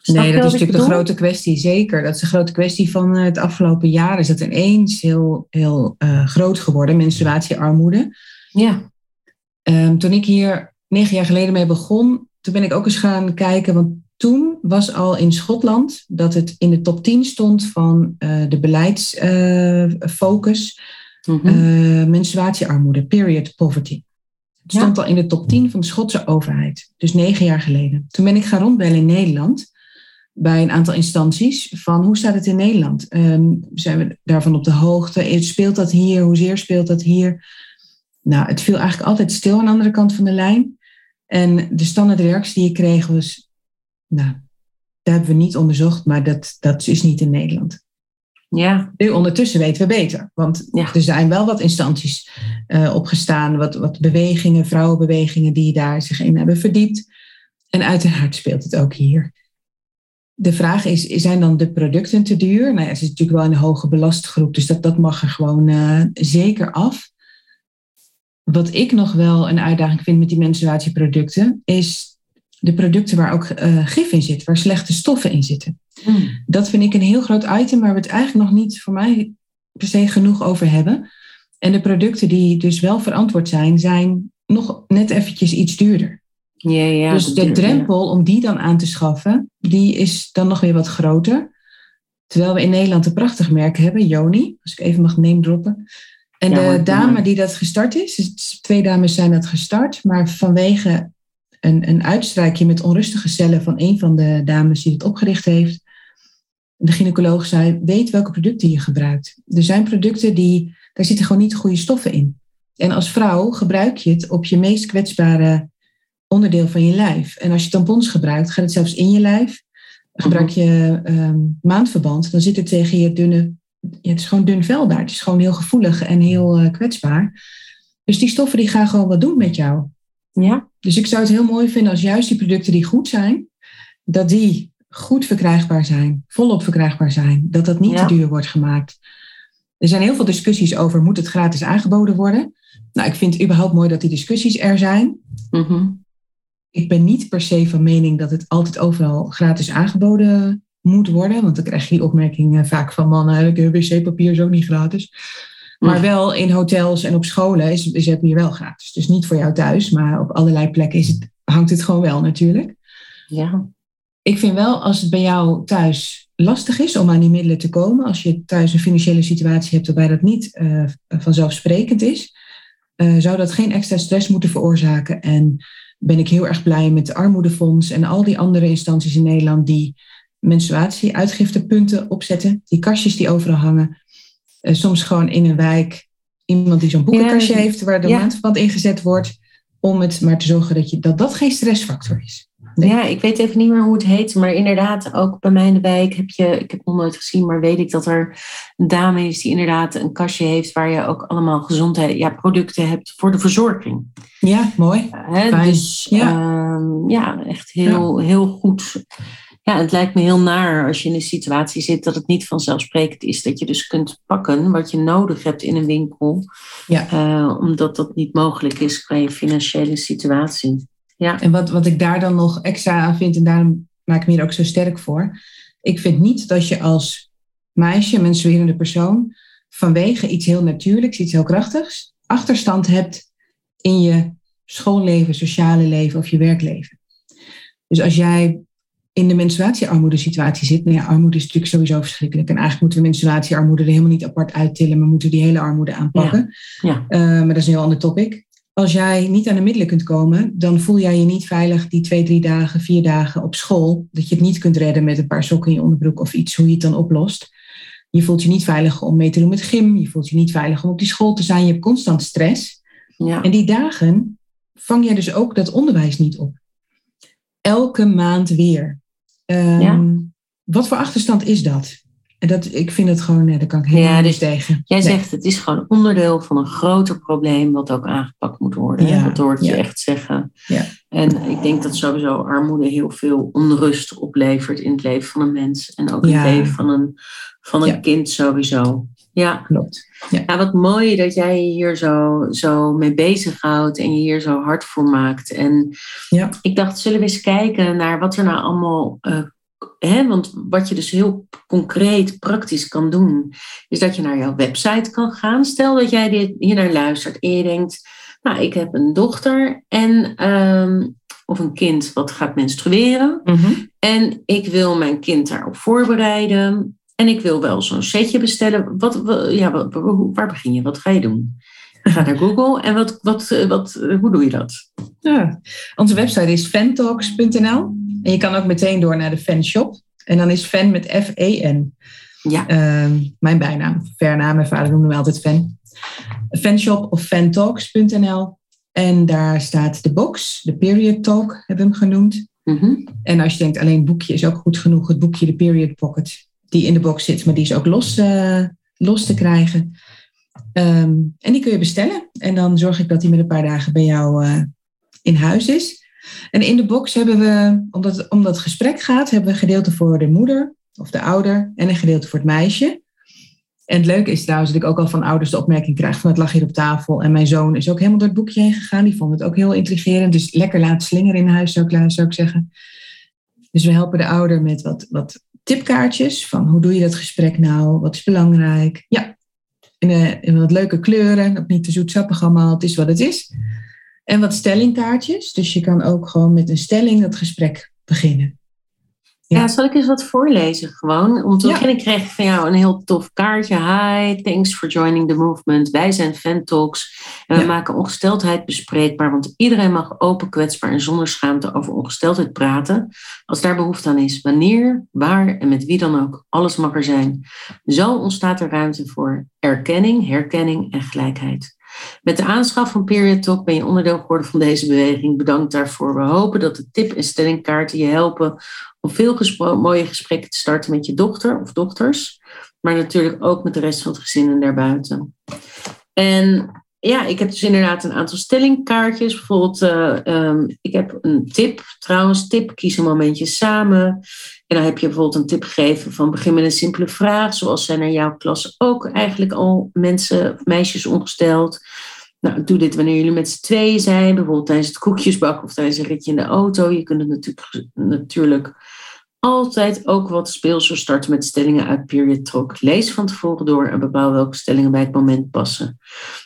snap Nee, dat is natuurlijk de bedoel? grote kwestie, zeker. Dat is de grote kwestie van eh, het afgelopen jaar. Is dat ineens heel, heel eh, groot geworden, menstruatiearmoede. Ja, Ehm, toen ik hier negen jaar geleden mee begon, toen ben ik ook eens gaan kijken. Want toen was al in Schotland dat het in de top 10 stond van eh, de beleidsfocus mhm. eh, menstruatiearmoede, period poverty. Het Ja. stond al in de top 10 van de Schotse overheid. Dus negen jaar geleden. Toen ben ik gaan rondbellen in Nederland. Bij een aantal instanties. Van hoe staat het in Nederland? Ehm, zijn we daarvan op de hoogte? Speelt dat hier? Hoezeer speelt dat hier? Nou, het viel eigenlijk altijd stil aan de andere kant van de lijn. En de standaard reactie die ik kreeg was... Nou, dat hebben we niet onderzocht. Maar dat, dat is niet in Nederland. ja, Nu ondertussen weten we beter. Want Ja. er zijn wel wat instanties eh, opgestaan, wat, wat bewegingen, vrouwenbewegingen die daar zich in hebben verdiept. En uiteraard speelt het ook hier. De vraag is, zijn dan de producten te duur? Nou ja, ze is natuurlijk wel een hoge belastgroep, dus dat, dat mag er gewoon eh, zeker af. Wat ik nog wel een uitdaging vind met die menstruatieproducten, is de producten waar ook eh, gif in zit, waar slechte stoffen in zitten Mm. dat vind ik een heel groot item waar we het eigenlijk nog niet voor mij per se genoeg over hebben. En de producten die dus wel verantwoord zijn, zijn nog net eventjes iets duurder. Ja, ja. dus de ja. drempel om die dan aan te schaffen, die is dan nog weer wat groter. Terwijl we in Nederland een prachtig merk hebben, Joni, als ik even mag name droppen. En Ja, de dame maar. die dat gestart is, dus twee dames zijn dat gestart, maar vanwege een, een uitstrijkje met onrustige cellen van een van de dames die het opgericht heeft, de gynaecoloog zei, weet welke producten je gebruikt. Er zijn producten die, daar zitten gewoon niet de goede stoffen in. En als vrouw gebruik je het op je meest kwetsbare onderdeel van je lijf. En als je tampons gebruikt, gaat het zelfs in je lijf. Gebruik je ehm, maandverband, dan zit het tegen je dunne, ja, het is gewoon dun vel daar. Het is gewoon heel gevoelig en heel eh, kwetsbaar. Dus die stoffen die gaan gewoon wat doen met jou. Ja, Dus ik zou het heel mooi vinden als juist die producten die goed zijn, dat die goed verkrijgbaar zijn, volop verkrijgbaar zijn, dat dat niet Ja. te duur wordt gemaakt. Er zijn heel veel discussies over, moet het gratis aangeboden worden? Nou, ik vind het überhaupt mooi dat die discussies er zijn. mhm. Ik ben niet per se van mening dat het altijd overal gratis aangeboden moet worden, want dan krijg je die opmerking eh, vaak van mannen, "Eh, wc-papier is ook niet gratis. Maar Mm. wel in hotels en op scholen is, is het hier wel gratis. Dus niet voor jou thuis, maar op allerlei plekken is het, hangt het gewoon wel natuurlijk. ja. Ik vind wel, als het bij jou thuis lastig is om aan die middelen te komen, als je thuis een financiële situatie hebt waarbij dat niet eh, vanzelfsprekend is, eh, zou dat geen extra stress moeten veroorzaken. En ben ik heel erg blij met de Armoedefonds en al die andere instanties in Nederland die menstruatie-uitgiftepunten opzetten, die kastjes die overal hangen. Eh, soms gewoon in een wijk iemand die zo'n boekenkastje Ja, heeft waar de ja. maandverband ingezet wordt, om het maar te zorgen dat, je, dat dat geen stressfactor is. Ja, ik weet even niet meer hoe het heet, maar inderdaad, ook bij mij in de wijk heb je, ik heb het nog nooit gezien, maar weet ik dat er een dame is die inderdaad een kastje heeft waar je ook allemaal gezondheid, ja, producten hebt voor de verzorging. Ja, mooi. Hè? Dus ja. Ehm, ja, echt heel, heel goed. Ja, het lijkt me heel naar als je in een situatie zit dat het niet vanzelfsprekend is dat je dus kunt pakken wat je nodig hebt in een winkel. Ja. Uh, omdat dat niet mogelijk is qua je financiële situatie. Ja. En wat, wat ik daar dan nog extra aan vind, en daarom maak ik me hier ook zo sterk voor. Ik vind niet dat je als meisje, menstruerende persoon, vanwege iets heel natuurlijks, iets heel krachtigs, achterstand hebt in je schoolleven, sociale leven of je werkleven. Dus als jij in de menstruatiearmoede-situatie zit, nou ja, armoede is natuurlijk sowieso verschrikkelijk. En eigenlijk moeten we menstruatiearmoede er helemaal niet apart uittillen, maar moeten we die hele armoede aanpakken. Ja. ja. Uh, maar dat is een heel ander topic als jij niet aan de middelen kunt komen, dan voel jij je niet veilig die twee, drie dagen, vier dagen op school. Dat je het niet kunt redden met een paar sokken in je onderbroek of iets, hoe je het dan oplost. Je voelt je niet veilig om mee te doen met gym. Je voelt je niet veilig om op die school te zijn. Je hebt constant stress. Ja. En die dagen vang jij dus ook dat onderwijs niet op. Elke maand weer. Um, Wat voor achterstand is dat? En dat, ik vind het gewoon, daar kan ik helemaal ja, dus tegen. Jij zegt, het is gewoon onderdeel van een groter probleem wat ook aangepakt moet worden. Ja, dat hoort je echt zeggen. Ja. En ik denk dat sowieso armoede heel veel onrust oplevert in het leven van een mens. En ook in het leven van een, van een kind sowieso. Ja, klopt. Ja. wat mooi dat jij je hier zo, zo mee bezighoudt en je hier zo hard voor maakt. En ja. ik dacht, zullen we eens kijken naar wat er nou allemaal uh, Hè, want wat je dus heel concreet, praktisch kan doen, is dat je naar jouw website kan gaan. Stel dat jij dit, hier naar luistert en je denkt, nou, ik heb een dochter en, ehm, of een kind wat gaat menstrueren. Mhm. En ik wil mijn kind daarop voorbereiden. En ik wil wel zo'n setje bestellen. Wat, ja, wat, waar begin je? Wat ga je doen? Ga naar Google en wat, wat, wat, hoe doe je dat? Ja, onze website is fantalks.nl. En je kan ook meteen door naar de fanshop. En dan is fan met F-E-N. Ja. Ehm, mijn bijnaam, vernaam. Mijn vader noemde me altijd fan. Fanshop of fantalks.nl. En daar staat de box, de period talk hebben we hem genoemd. Mm En als je denkt alleen boekje is ook goed genoeg, het boekje de period pocket, die in de box zit, maar die is ook los, uh, los te krijgen. Ehm, en die kun je bestellen. En dan zorg ik dat die met een paar dagen bij jou uh, in huis is. En in de box hebben we, omdat, het, omdat het gesprek gaat, hebben we een gedeelte voor de moeder of de ouder en een gedeelte voor het meisje. En het leuke is trouwens dat ik ook al van ouders de opmerking krijg van het lag hier op tafel. En mijn zoon is ook helemaal door het boekje heen gegaan. Die vond het ook heel intrigerend. Dus lekker laten slingeren in huis zou ik, zou ik zeggen. Dus we helpen de ouder met wat, wat tipkaartjes van hoe doe je dat gesprek nou? Wat is belangrijk? Ja, in, in wat leuke kleuren. Ook niet te zoetsappig allemaal. Het is wat het is. En wat stellingkaartjes. Dus je kan ook gewoon met een stelling dat gesprek beginnen. Ja, zal ik eens wat voorlezen gewoon? Om te beginnen kreeg ik van jou een heel tof kaartje. Hi, thanks for joining the movement. Wij zijn Fan Talks. En we maken ongesteldheid bespreekbaar. Want iedereen mag open, kwetsbaar en zonder schaamte over ongesteldheid praten. Als daar behoefte aan is. Wanneer, waar en met wie dan ook. Alles mag er zijn. Zo ontstaat er ruimte voor erkenning, herkenning en gelijkheid. Met de aanschaf van Period Talk ben je onderdeel geworden van deze beweging. Bedankt daarvoor. We hopen dat de tip- en stellingkaarten je helpen om veel mooie gesprekken te starten met je dochter of dochters. Maar natuurlijk ook met de rest van het gezin en daarbuiten. En ja, ik heb dus inderdaad een aantal stellingkaartjes. Bijvoorbeeld, uh, um, ik heb een tip, trouwens, tip, kies een momentje samen. En dan heb je bijvoorbeeld een tip gegeven van begin met een simpele vraag. Zoals zijn er jouw klas ook eigenlijk al mensen, meisjes ongesteld. Nou, doe dit wanneer jullie met z'n tweeën zijn. Bijvoorbeeld tijdens het koekjesbak of tijdens een ritje in de auto. Je kunt het natuurlijk, natuurlijk altijd ook wat speelsel starten met stellingen uit Period Talk. Lees van tevoren door en bepaal welke stellingen bij het moment passen.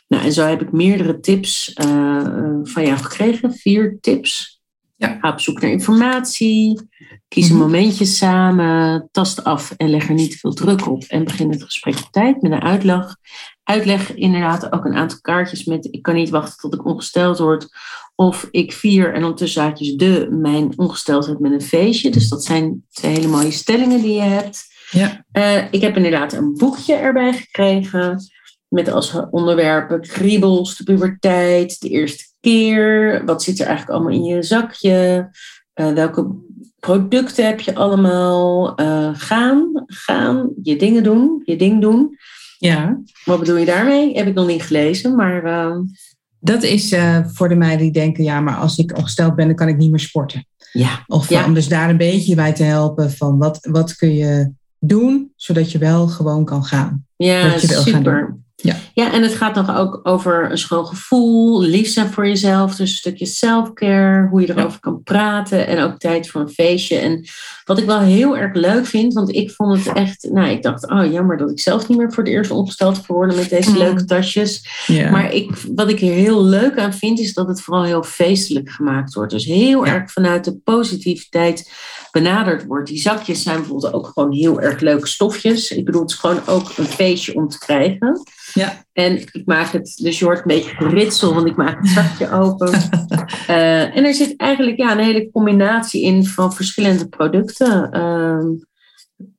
Nou, en zo heb ik meerdere tips uh, van jou gekregen. Vier tips. Ja. Ga op zoek naar informatie. Kies een mhm. momentje samen. Tast af en leg er niet te veel druk op. En begin het gesprek op tijd met een uitleg. Uitleg inderdaad ook een aantal kaartjes met ik kan niet wachten tot ik ongesteld word. Of ik vier en ondertussen zaakjes de mijn ongesteldheid met een feestje. Dus dat zijn twee hele mooie stellingen die je hebt. Ja. Uh, ik heb inderdaad een boekje erbij gekregen. Met als onderwerpen kriebels, de puberteit, de eerste keer. Wat zit er eigenlijk allemaal in je zakje? Eh, welke producten heb je allemaal? Eh, gaan, gaan, je dingen doen, je ding doen. Ja. Wat bedoel je daarmee? Heb ik nog niet gelezen, maar... Dat is voor de meiden die denken, ja, maar als ik ongesteld ben, dan kan ik niet meer sporten. Ja. Of ja. om dus daar een beetje bij te helpen van wat, wat kun je doen, zodat je wel gewoon kan gaan. Ja, super. gaan doen. Ja. ja, en het gaat nog ook over een schoon gevoel, lief zijn voor jezelf. Dus een stukje self-care, hoe je erover ja. kan praten en ook tijd voor een feestje. En wat ik wel heel erg leuk vind, want ik vond het echt, nou, ik dacht, oh jammer dat ik zelf niet meer voor het eerst opgesteld geworden met deze Mm. leuke tasjes. Ja. Maar ik, wat ik er heel leuk aan vind, is dat het vooral heel feestelijk gemaakt wordt. Dus heel erg vanuit de positiviteit benaderd wordt. Die zakjes zijn bijvoorbeeld ook gewoon heel erg leuke stofjes. Ik bedoel, het is gewoon ook een feestje om te krijgen. Ja. En ik maak het, dus je hoort een beetje geritsel, want ik maak het zakje open. Eh, en er zit eigenlijk ja, een hele combinatie in van verschillende producten. Ehm,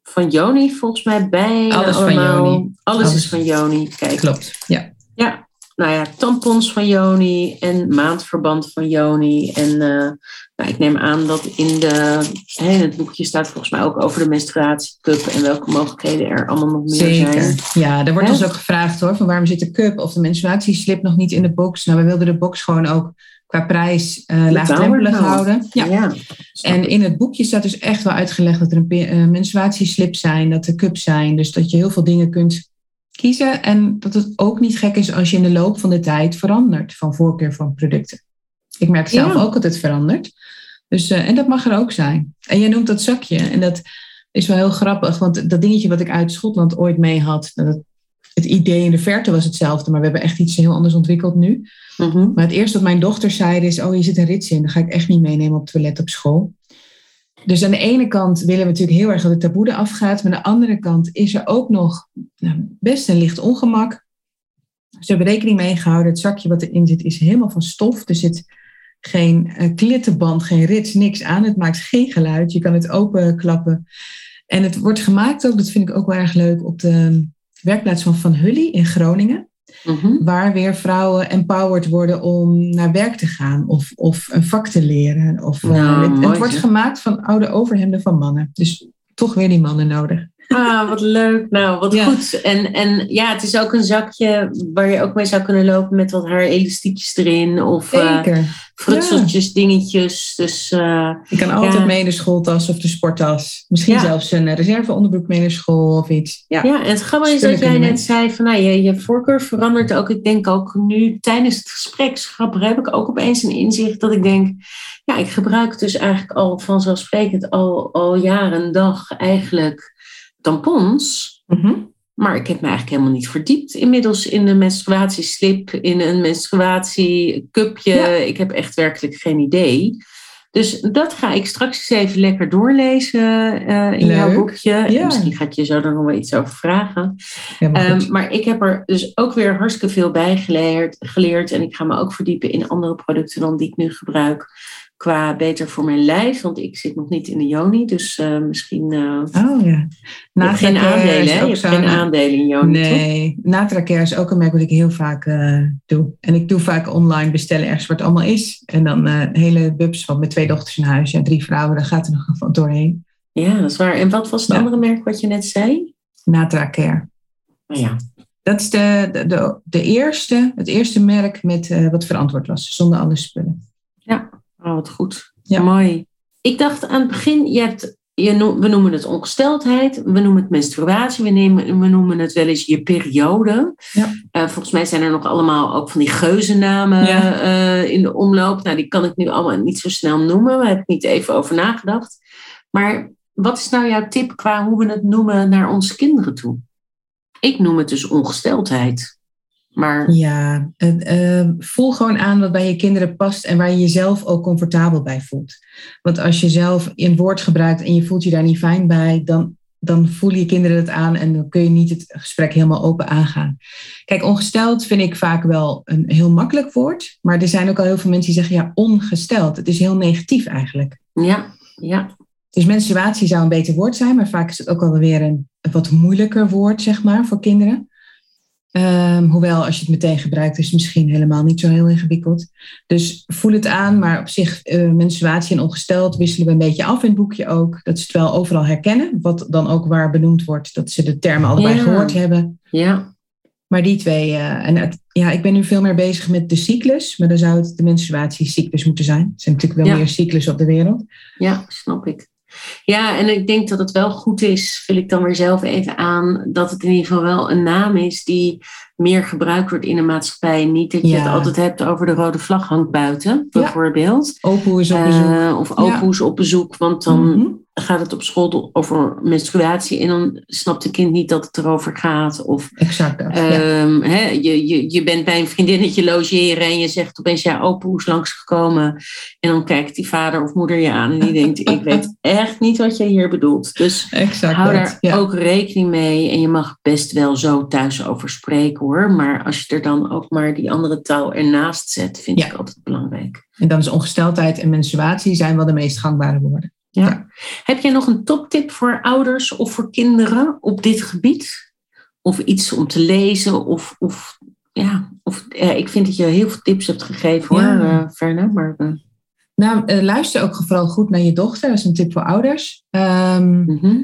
van Joni volgens mij bij. Alles van Joni. Alles, Alles. is van Joni. Kijk. Klopt. Ja. Ja, nou ja, tampons van Joni en maandverband van Joni. En eh, nou, ik neem aan dat in, de, in het boekje staat volgens mij ook over de menstruatiecup en welke mogelijkheden er allemaal nog meer zijn. Ja, er wordt Hè? ons ook gevraagd hoor, van waarom zit de cup of de menstruatieslip nog niet in de box? Nou, we wilden de box gewoon ook qua prijs eh laagdrempelig houden. Ja. ja. En in het boekje staat dus echt wel uitgelegd dat er een eh, menstruatieslip zijn, dat er cups zijn. Dus dat je heel veel dingen kunt kiezen. En dat het ook niet gek is als je in de loop van de tijd verandert van voorkeur van producten. Ik merk zelf Ja. ook dat het verandert. Dus, eh, en dat mag er ook zijn. En je noemt dat zakje. En dat is wel heel grappig. Want dat dingetje wat ik uit Schotland ooit mee had. dat- Het idee in de verte was hetzelfde. Maar we hebben echt iets heel anders ontwikkeld nu. Mhm. Maar het eerste wat mijn dochter zei is, oh, hier zit een rits in. Dat ga ik echt niet meenemen op het toilet op school. Dus aan de ene kant willen we natuurlijk heel erg dat het taboe eraf gaat. Maar aan de andere kant is er ook nog nou, best een licht ongemak. Ze hebben rekening mee gehouden. Het zakje wat erin zit is helemaal van stof. Er zit geen eh, klittenband, geen rits, niks aan. Het maakt geen geluid. Je kan het openklappen. En het wordt gemaakt ook, dat vind ik ook wel erg leuk, op de werkplaats van Van Hully in Groningen Mhm. waar weer vrouwen empowered worden om naar werk te gaan of, of een vak te leren. Of, eh, Nou, het, het wordt gemaakt van oude overhemden van mannen. Dus toch weer die mannen nodig. Ah, wat leuk. Nou, wat Ja. goed. En, en ja, het is ook een zakje waar je ook mee zou kunnen lopen met wat haar elastiekjes erin. Of eh Zeker. frutseltjes, dingetjes. Dus eh, Je kan altijd Ja. mee de schooltas of de sporttas. Misschien zelfs een eh, reserveonderbroek mee naar school of iets. Ja, ja, en het grappige is dat jij net zei van nou, je, je voorkeur verandert ook. Ik denk ook nu tijdens het gesprek, grappig, heb ik ook opeens een inzicht dat ik denk, ja, ik gebruik dus eigenlijk al vanzelfsprekend al, al jaren en dag eigenlijk tampons. Mhm. Maar ik heb me eigenlijk helemaal niet verdiept inmiddels in een menstruatieslip, in een menstruatiecupje. Ja. Ik heb echt werkelijk geen idee. Dus dat ga ik straks eens even lekker doorlezen eh, in jouw boekje. En misschien ga ik je zo er nog wel iets over vragen. Helemaal Ehm, maar ik heb er dus ook weer hartstikke veel bij geleerd, geleerd. En ik ga me ook verdiepen in andere producten dan die ik nu gebruik. Qua beter voor mijn lijf, want ik zit nog niet in de Joni. Dus eh, misschien. eh Oh ja. geen aandelen, hè? Je hebt geen aandelen in Joni. Nee, Natracare is ook een merk wat ik heel vaak eh, doe. En ik doe vaak online bestellen ergens het allemaal is. En dan hele bubs van met twee dochters in huis en drie vrouwen. Daar gaat er nog van doorheen. Ja, dat is waar. En wat was het Ja. andere merk wat je net zei? Natracare. Oh ja. Dat is de, de, de, eerste, het eerste merk met, wat verantwoord was, zonder alle spullen. Oh, wat goed. Ja. Mooi. Ik dacht aan het begin, je hebt, je we noemen het ongesteldheid, we noemen het menstruatie, we, nemen, we noemen het wel eens je periode. Ja. Eh, volgens mij zijn er nog allemaal ook van die geuzennamen Ja. eh, in de omloop. Nou, die kan ik nu allemaal niet zo snel noemen, daar heb ik niet even over nagedacht. Maar wat is nou jouw tip qua hoe we het noemen naar onze kinderen toe? Ik noem het dus ongesteldheid. Maar Ja, het, eh, voel gewoon aan wat bij je kinderen past en waar je jezelf ook comfortabel bij voelt. Want als je zelf een woord gebruikt en je voelt je daar niet fijn bij, dan, dan voelen je kinderen het aan en dan kun je niet het gesprek helemaal open aangaan. Kijk, ongesteld vind ik vaak wel een heel makkelijk woord, maar er zijn ook al heel veel mensen die zeggen, ja, ongesteld. Het is heel negatief eigenlijk. ja, ja, Dus menstruatie zou een beter woord zijn, maar vaak is het ook alweer een, een wat moeilijker woord, zeg maar, voor kinderen. Ehm, hoewel, als je het meteen gebruikt, is het misschien helemaal niet zo heel ingewikkeld. Dus voel het aan, maar op zich, uh, menstruatie en ongesteld wisselen we een beetje af in het boekje ook. Dat ze het wel overal herkennen, wat dan ook waar benoemd wordt, dat ze de termen allebei Ja. gehoord hebben. Ja, Maar die twee, eh, en het- ja, ik ben nu veel meer bezig met de cyclus, maar dan zou het de menstruatiecyclus moeten zijn. Er zijn natuurlijk wel Ja. meer cyclus op de wereld. ja, snap ik. Ja, en ik denk dat het wel goed is, vul ik dan weer zelf even aan, dat het in ieder geval wel een naam is die meer gebruikt wordt in de maatschappij. Niet dat je Ja. het altijd hebt over de rode vlag hangt buiten, Ja. bijvoorbeeld. Opoe is op bezoek. Eh, of opoes op bezoek, want dan Mhm. Gaat het op school over menstruatie en dan snapt het kind niet dat het erover gaat. Of Exact dat. ja. Ehm, je, je, je bent bij een vriendinnetje logeren en je zegt opeens, ja, opa, hoe is langsgekomen? En dan kijkt die vader of moeder je aan en die denkt, ik weet echt niet wat je hier bedoelt. Dus Exact hou dat. daar ja. ook rekening mee en je mag best wel zo thuis over spreken hoor. Maar als je er dan ook maar die andere taal ernaast zet, vind Ja. ik altijd belangrijk. En dan is ongesteldheid en menstruatie zijn wel de meest gangbare woorden. Ja. Heb jij nog een toptip voor ouders of voor kinderen op dit gebied? Of iets om te lezen? Of, of ja, of, ja, ik vind dat je heel veel tips hebt gegeven hoor, eh, Verna. Maar, eh, Nou, eh, luister ook vooral goed naar je dochter. Dat is een tip voor ouders. Ehm, mhm.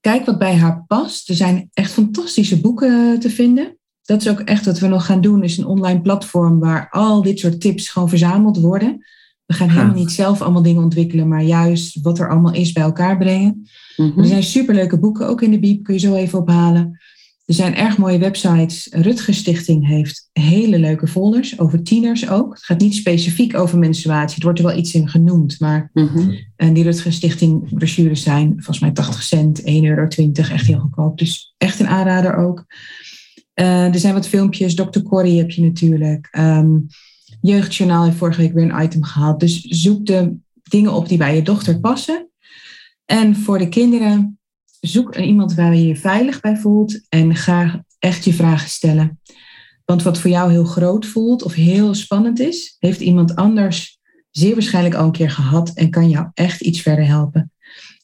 kijk wat bij haar past. Er zijn echt fantastische boeken te vinden. Dat is ook echt wat we nog gaan doen. Is een online platform waar al dit soort tips gewoon verzameld worden. We gaan helemaal niet zelf allemaal dingen ontwikkelen, maar juist wat er allemaal is bij elkaar brengen. Mhm. Er zijn superleuke boeken, ook in de Biep, kun je zo even ophalen. Er zijn erg mooie websites. Rutger Stichting heeft hele leuke folders, over tieners ook. Het gaat niet specifiek over menstruatie, het wordt er wel iets in genoemd. Maar Mhm. en die Rutger Stichting brochures zijn volgens mij 80 cent, 1,20 euro, echt heel goedkoop. Dus echt een aanrader ook. Eh, er zijn wat filmpjes, Dr. Corrie heb je natuurlijk. Ehm, Jeugdjournaal heeft vorige week weer een item gehad. Dus zoek de dingen op die bij je dochter passen. En voor de kinderen, zoek iemand waar je je veilig bij voelt en ga echt je vragen stellen. Want wat voor jou heel groot voelt of heel spannend is, heeft iemand anders zeer waarschijnlijk al een keer gehad en kan jou echt iets verder helpen.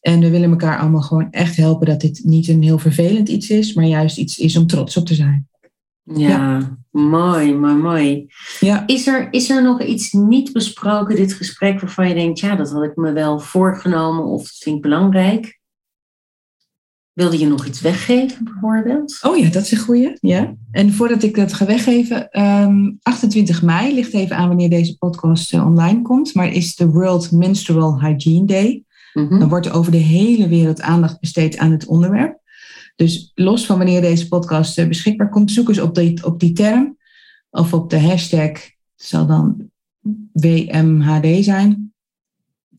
En we willen elkaar allemaal gewoon echt helpen dat dit niet een heel vervelend iets is, maar juist iets is om trots op te zijn. Ja, mooi, mooi, mooi. Ja, Is er, is er nog iets niet besproken, dit gesprek, waarvan je denkt, ja, dat had ik me wel voorgenomen of dat vind ik belangrijk? Wilde je nog iets weggeven, bijvoorbeeld? Oh ja, dat is een goeie. Ja. En voordat ik dat ga weggeven, ehm, 28 mei ligt even aan wanneer deze podcast eh, online komt, maar is de World Menstrual Hygiene Day. Mhm. Dan wordt er over de hele wereld aandacht besteed aan het onderwerp. Dus los van wanneer deze podcast eh, beschikbaar komt, zoek eens op die, op die term of op de hashtag, het zal dan WMHD zijn.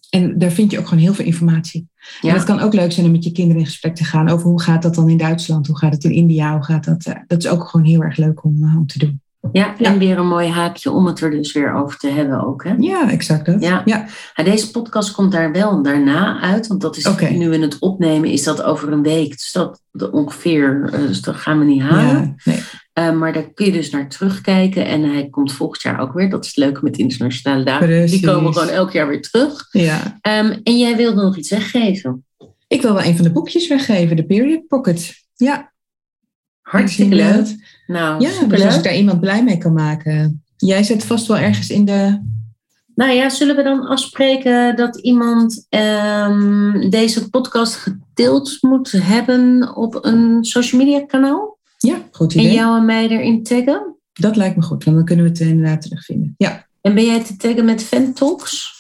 En daar vind je ook gewoon heel veel informatie. En Ja. het kan ook leuk zijn om met je kinderen in gesprek te gaan over hoe gaat dat dan in Duitsland, hoe gaat het in India, hoe gaat dat. eh, dat is ook gewoon heel erg leuk om, eh, om te doen. Ja, Ja. en weer een mooi haakje om het er dus weer over te hebben ook. Hè? Ja, exact dat. Ja. ja. Ja, deze podcast komt daar wel daarna uit, want dat is nu we het opnemen, is dat over een week. Dus dat ongeveer, eh, dus dat gaan we niet halen. Ja, nee. Eh, maar daar kun je dus naar terugkijken. En hij komt volgend jaar ook weer. Dat is het leuke met internationale dagen. Precies. Die komen gewoon elk jaar weer terug. ja. Ehm, en jij wilde nog iets weggeven. Ik wil wel een van de boekjes weggeven, de Period Pocket. Ja, Hartstikke Ik zie leuk. Nou, Ja, dus als ik daar iemand blij mee kan maken. Jij zet vast wel ergens in de. Nou ja, zullen we dan afspreken dat iemand ehm, deze podcast gedeeld moet hebben op een social media kanaal? Ja, goed En idee. jou en mij erin taggen? Dat lijkt me goed, want dan kunnen we het inderdaad terugvinden. Ja, En ben jij te taggen met Fantalks?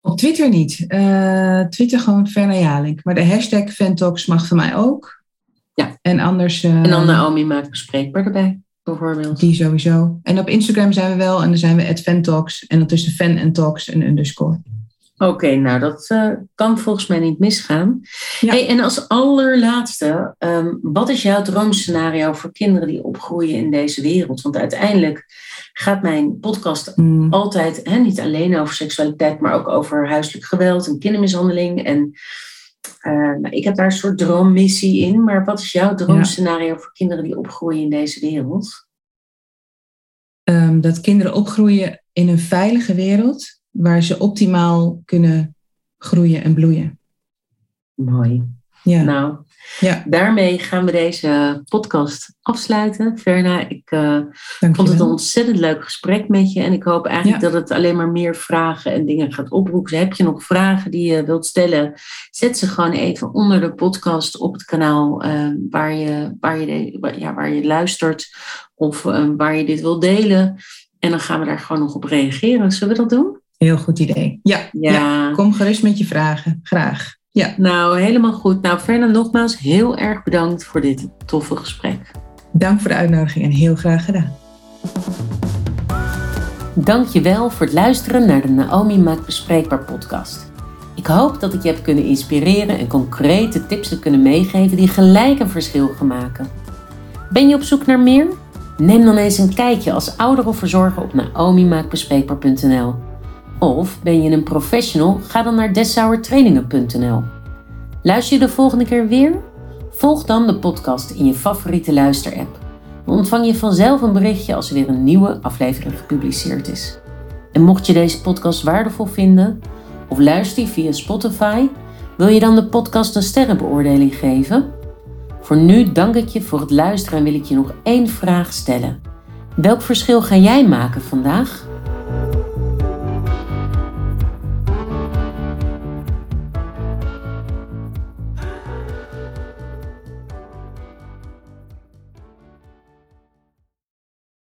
op Twitter niet. Eh, Twitter gewoon Verna Jalink. Maar de hashtag Ventox mag van mij ook. Ja. En anders. eh, En dan Naomi maakt bespreekbaar erbij, bijvoorbeeld. Die sowieso. En op Instagram zijn we wel. En dan zijn we at Ventox. En dan tussen fan en talks een underscore. Oké, nou dat eh, kan volgens mij niet misgaan. Ja. Hey, en als allerlaatste, ehm, wat is jouw droomscenario voor kinderen die opgroeien in deze wereld? Want uiteindelijk gaat mijn podcast Mm. altijd hè, niet alleen over seksualiteit, maar ook over huiselijk geweld en kindermishandeling. En eh, nou, ik heb daar een soort droommissie in. Maar wat is jouw droomscenario voor kinderen die opgroeien in deze wereld? Ehm, dat kinderen opgroeien in een veilige wereld. Waar ze optimaal kunnen groeien en bloeien. Mooi. Ja. Nou, ja. daarmee gaan we deze podcast afsluiten. Verna, ik uh, vond het een ontzettend leuk gesprek met je. En ik hoop eigenlijk dat het alleen maar meer vragen en dingen gaat oproepen. Heb je nog vragen die je wilt stellen? Zet ze gewoon even onder de podcast op het kanaal uh, waar, je, waar, je de, ja, waar je luistert. Of uh, waar je dit wilt delen. En dan gaan we daar gewoon nog op reageren. Zullen we dat doen? Heel goed idee. Ja, ja. ja. kom gerust met je vragen. Graag. Ja. Nou, helemaal goed. Nou, Fernand, nogmaals heel erg bedankt voor dit toffe gesprek. Dank voor de uitnodiging en heel graag gedaan. Dankjewel voor het luisteren naar de Naomi Maakt Bespreekbaar podcast. Ik hoop dat ik je heb kunnen inspireren en concrete tips heb kunnen meegeven die gelijk een verschil gaan maken. Ben je op zoek naar meer? Neem dan eens een kijkje als ouder of verzorger op naomimaakbespreekbaar.nl. Of ben je een professional? Ga dan naar dessauertrainingen.nl. Luister je de volgende keer weer? Volg dan de podcast in je favoriete luisterapp. Dan ontvang je vanzelf een berichtje als er weer een nieuwe aflevering gepubliceerd is. En mocht je deze podcast waardevol vinden of luister je via Spotify, wil je dan de podcast een sterrenbeoordeling geven? Voor nu dank ik je voor het luisteren en wil ik je nog één vraag stellen. Welk verschil ga jij maken vandaag?